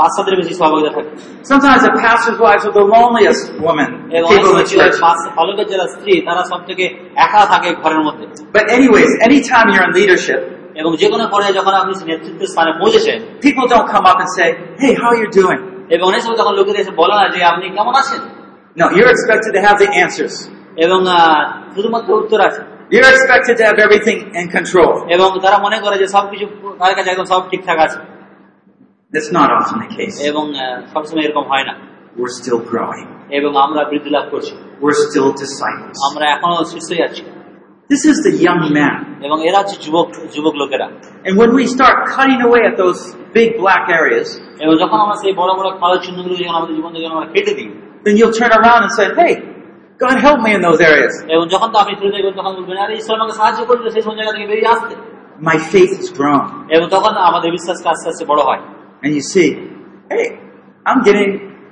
পাঁচটাদের বেশি সহযোগিতা থাকে Sometimes the pastor's wives are the loneliest women, এবং অনেক people in সময় the কি হয় church. পাঁচ ফলকের যারা স্ত্রী তারা সব থেকে একা থাকে ঘরের মধ্যে But anyways, anytime you're in leadership, এবং যে কোনো পর্যায়ে যখন আপনি নেতৃত্বের স্থানে পৌঁছেছেন people don't come up and say, hey, how are you doing? এবং অনেক সময় তখন লোকেদের এসে বলে না যে আপনি কেমন আছেন No, you're expected to have the answers. এবং আহ, শুধুমাত্র উত্তর আছে You're expected to have everything in control. এবং তারা মনে করে যে সবকিছু তার কাছে একদম সব ঠিকঠাক আছে That's not often the case. এবং আহ, সবসময় এরকম হয় না We're still growing. এবং আমরা বৃদ্ধি লাভ করছি We're still disciples. আমরা এখনো শিষ্যই আছি This is the young man. এবং এরা হচ্ছে যুবক যুবক লোকেরা And when we start cutting away at those big black areas, এবং যখন আমরা সেই বড় বড় কালো চিহ্নগুলো যখন আমাদের জীবন থেকে আমরা কেটে দিই then you'll turn around and say, hey, God help me in those areas. এবং যখন তো আপনি ফিরে দেখবেন তখন বলবেন আরে ঈশ্বর আমাকে সাহায্য করলো সেই সব জায়গা থেকে বেরিয়ে আসতে My faith has grown. এবং তখন আমাদের বিশ্বাসটা আস্তে আস্তে বড় হয় And you see, hey, I'm getting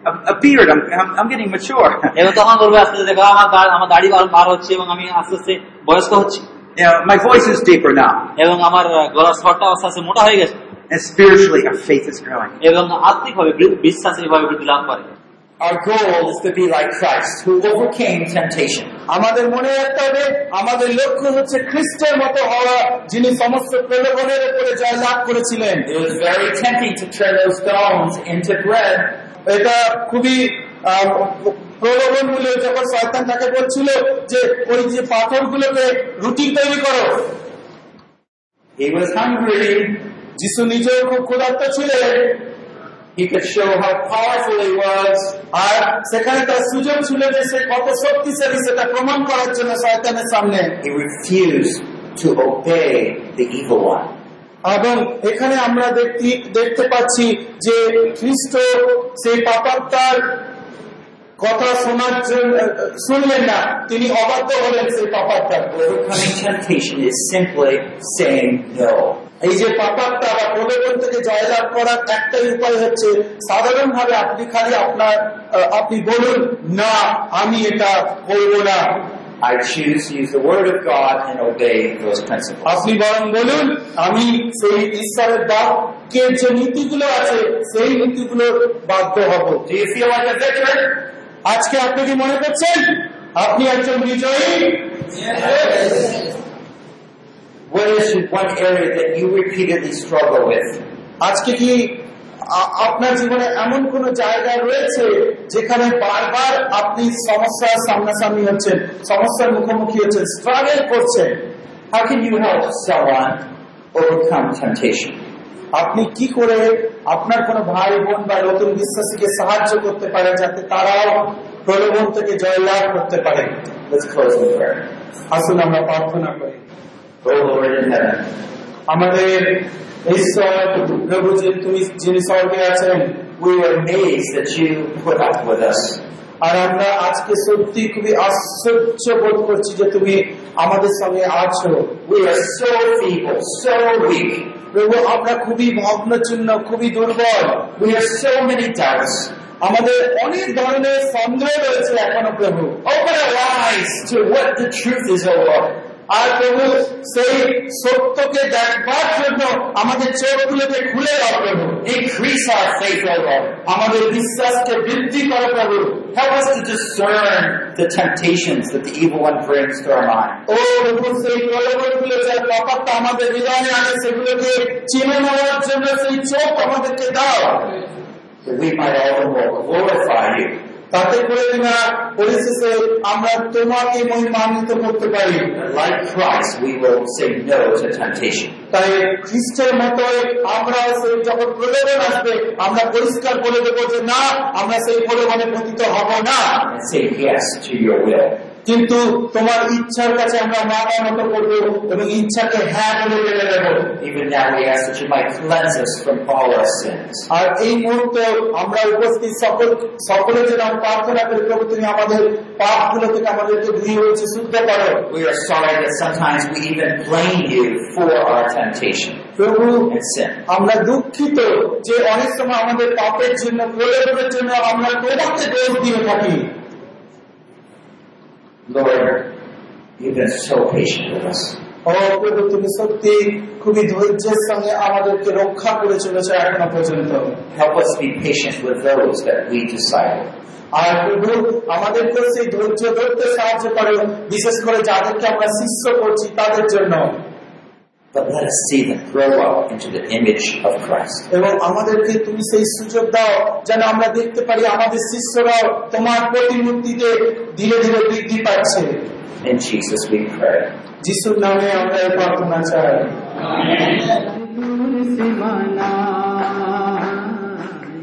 a, a beard. I'm, I'm, I'm getting mature. এবং তখন বলবে আস্তে আস্তে দেখো আমার গা- আমার দাড়ি বার বার হচ্ছে এবং আমি আস্তে আস্তে বয়স্ক হচ্ছি you know, my voice is deeper now. এবং আমার আহ, গলার স্বরটা আস্তে আস্তে মোটা হয়ে গেছে And spiritually, our faith is growing. এবং আত্মিকভাবে বৃ- বিশ্বাসীভাবে বৃদ্ধি লাভ করে Our goal is to be like Christ, who overcame temptation. আমাদের মনে রাখতে হবে আমাদের লক্ষ্য হচ্ছে খ্রিস্টের মতো হওয়া যিনি সমস্ত প্রলোভনের উপরে জয়লাভ করেছিলেন It was very tempting to turn those stones into bread. এটা খুবই আহ, প্রলোভন মূল্য যখন শয়তান তাকে বলছিল যে ওই যে পাথরগুলোকে রুটি তৈরি করো He was hungry. যিশু নিজেও খুব ক্ষুধার্ত ছিলেন। He could show how powerful he was. আর সেখানে তার সুযোগ ছিল যে সে কত শক্তিশালী সেটা প্রমাণ করার জন্য শয়তানের সামনে। He refused to obey the evil one. এবং এখানে আমরা দেখতে দেখতে পাচ্ছি যে খ্রিস্ট সেই পাপাত্মার কথা শোনার জন্য শুনলেন না। তিনি অবাধ্য হলেন সেই পাপাত্মার এই যে পাপাত্মা বা প্রলোভন থেকে জয়লাভ করার একটাই উপায় হচ্ছে সাধারণভাবে আপনি খালি আপনার আপনি বলুন না আমি এটা করব না। I choose to use the word of God and obey those principles. আপনি বরং বলুন আমি সেই ঈশ্বরের বাক্যের যে নীতিগুলো আছে সেই নীতিগুলো বাধ্য হব। Do you feel like a victor? আজকে আপনি কি মনে করছেন? আপনি একজন বিজয়ী? What is one area that you repeatedly struggle with? আজকে কি আপনার জীবনে এমন কোন জায়গা রয়েছে যেখানে বারবার আপনি সমস্যার সামনাসামনি হচ্ছেন, সমস্যার মুখোমুখি হচ্ছেন স্ট্রাগল করছেন How can you help someone overcome temptation? আপনি কি করে আপনার কোনো ভাই, বোন বা নতুন বিশ্বাসীকে সাহায্য করতে পারেন যাতে তারাও প্রলোভন থেকে জয়লাভ করতে পারে. আসুন, আমরা প্রার্থনা করি আমাদের ঈশ্বর প্রভু যে তুমি যিনি স্বর্গে আছেন we are amazed that you put up with us. আর আমরা আজকে সত্যি খুবই আশ্চর্য বোধ করছি যে তুমি আমাদের সঙ্গে আছো We are so feeble, so weak. প্রভু আমরা খুবই ভগ্নচূর্ণ খুবই দুর্বল We have so many doubts. আমাদের অনেক ধরনের সন্দেহ রয়েছে এখনো প্রভু Open our eyes to what the truth is, O Lord. আর প্রভু সেই সত্যকে দেখবার জন্য আমাদের চোখগুলোকে খুলে দাও প্রভু Increase our faith, O Lord. আমাদের বিশ্বাসকে বৃদ্ধি করো প্রভু Help us to discern the temptations that the evil one brings to our mind. ও প্রভু সেই প্রলোভনগুলো যার ব্যাপারটা আমাদের হৃদয়ে আনে সেগুলোকে চিনে নেওয়ার জন্য সেই চোখ আমাদেরকে দাও that we might all the more glorify you. তাতে করে কিনা পরিশেষে আমরা তোমাকে মহিমান্বিত করতে পারি Like Christ, we will say no to temptation. তাই খ্রিস্টের মতো আমরা সেই যখন প্রলোভন আসবে আমরা পরিষ্কার বলে দেবো যে না আমরা সেই প্রলোভনে পতিত হব না say yes to your will. কিন্তু তোমার ইচ্ছার কাছে আমরা মাথা মতো করব এবং ইচ্ছাকে হ্যাঁ বলে বেড়ে দেবো। আর এই মুহূর্তে আমরা উপস্থিত সকল সকলের জন্য প্রার্থনা করি প্রভু তুমি আমাদের পাপগুলো থেকে আমাদেরকে ধুয়ে হয়েছে শুদ্ধ করো। We are sorry that sometimes we even blame you for our temptation প্রভু আমরা দুঃখিত যে অনেক সময় আমাদের পাপের জন্য প্রলোভনের জন্য আমরা তোমাকে দোষ দিয়ে থাকি। Lord, you've been so patient with us. ও তুমি সত্যি খুবই ধৈর্যের সঙ্গে আমাদেরকে রক্ষা করে চলেছো এখনও পর্যন্ত Help us be patient with those that we disciple. আর প্রভু আমাদেরকে সেই ধৈর্য ধরতে সাহায্য করো বিশেষ করে যাদেরকে আমরা শিষ্য করছি তাদের জন্য But let us see them grow up into the image of Christ. এবং আমাদেরকে তুমি সেই সুযোগ দাও যেন আমরা দেখতে পারি আমাদের শিষ্যরাও তোমার প্রতিমূর্তিতে ধীরে ধীরে বৃদ্ধি পাচ্ছে In Jesus we pray. যিশুর নামে আমরা এই প্রার্থনা চাই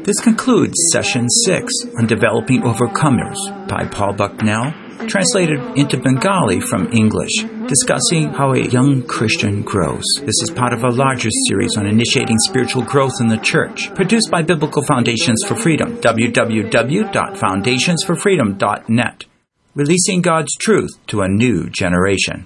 This concludes session six on developing overcomers by Paul Bucknell, translated into Bengali from English, discussing how a young Christian grows. This is part of a larger series on initiating spiritual growth in the church, produced by Biblical Foundations for Freedom, www.foundationsforfreedom.net, releasing God's truth to a new generation.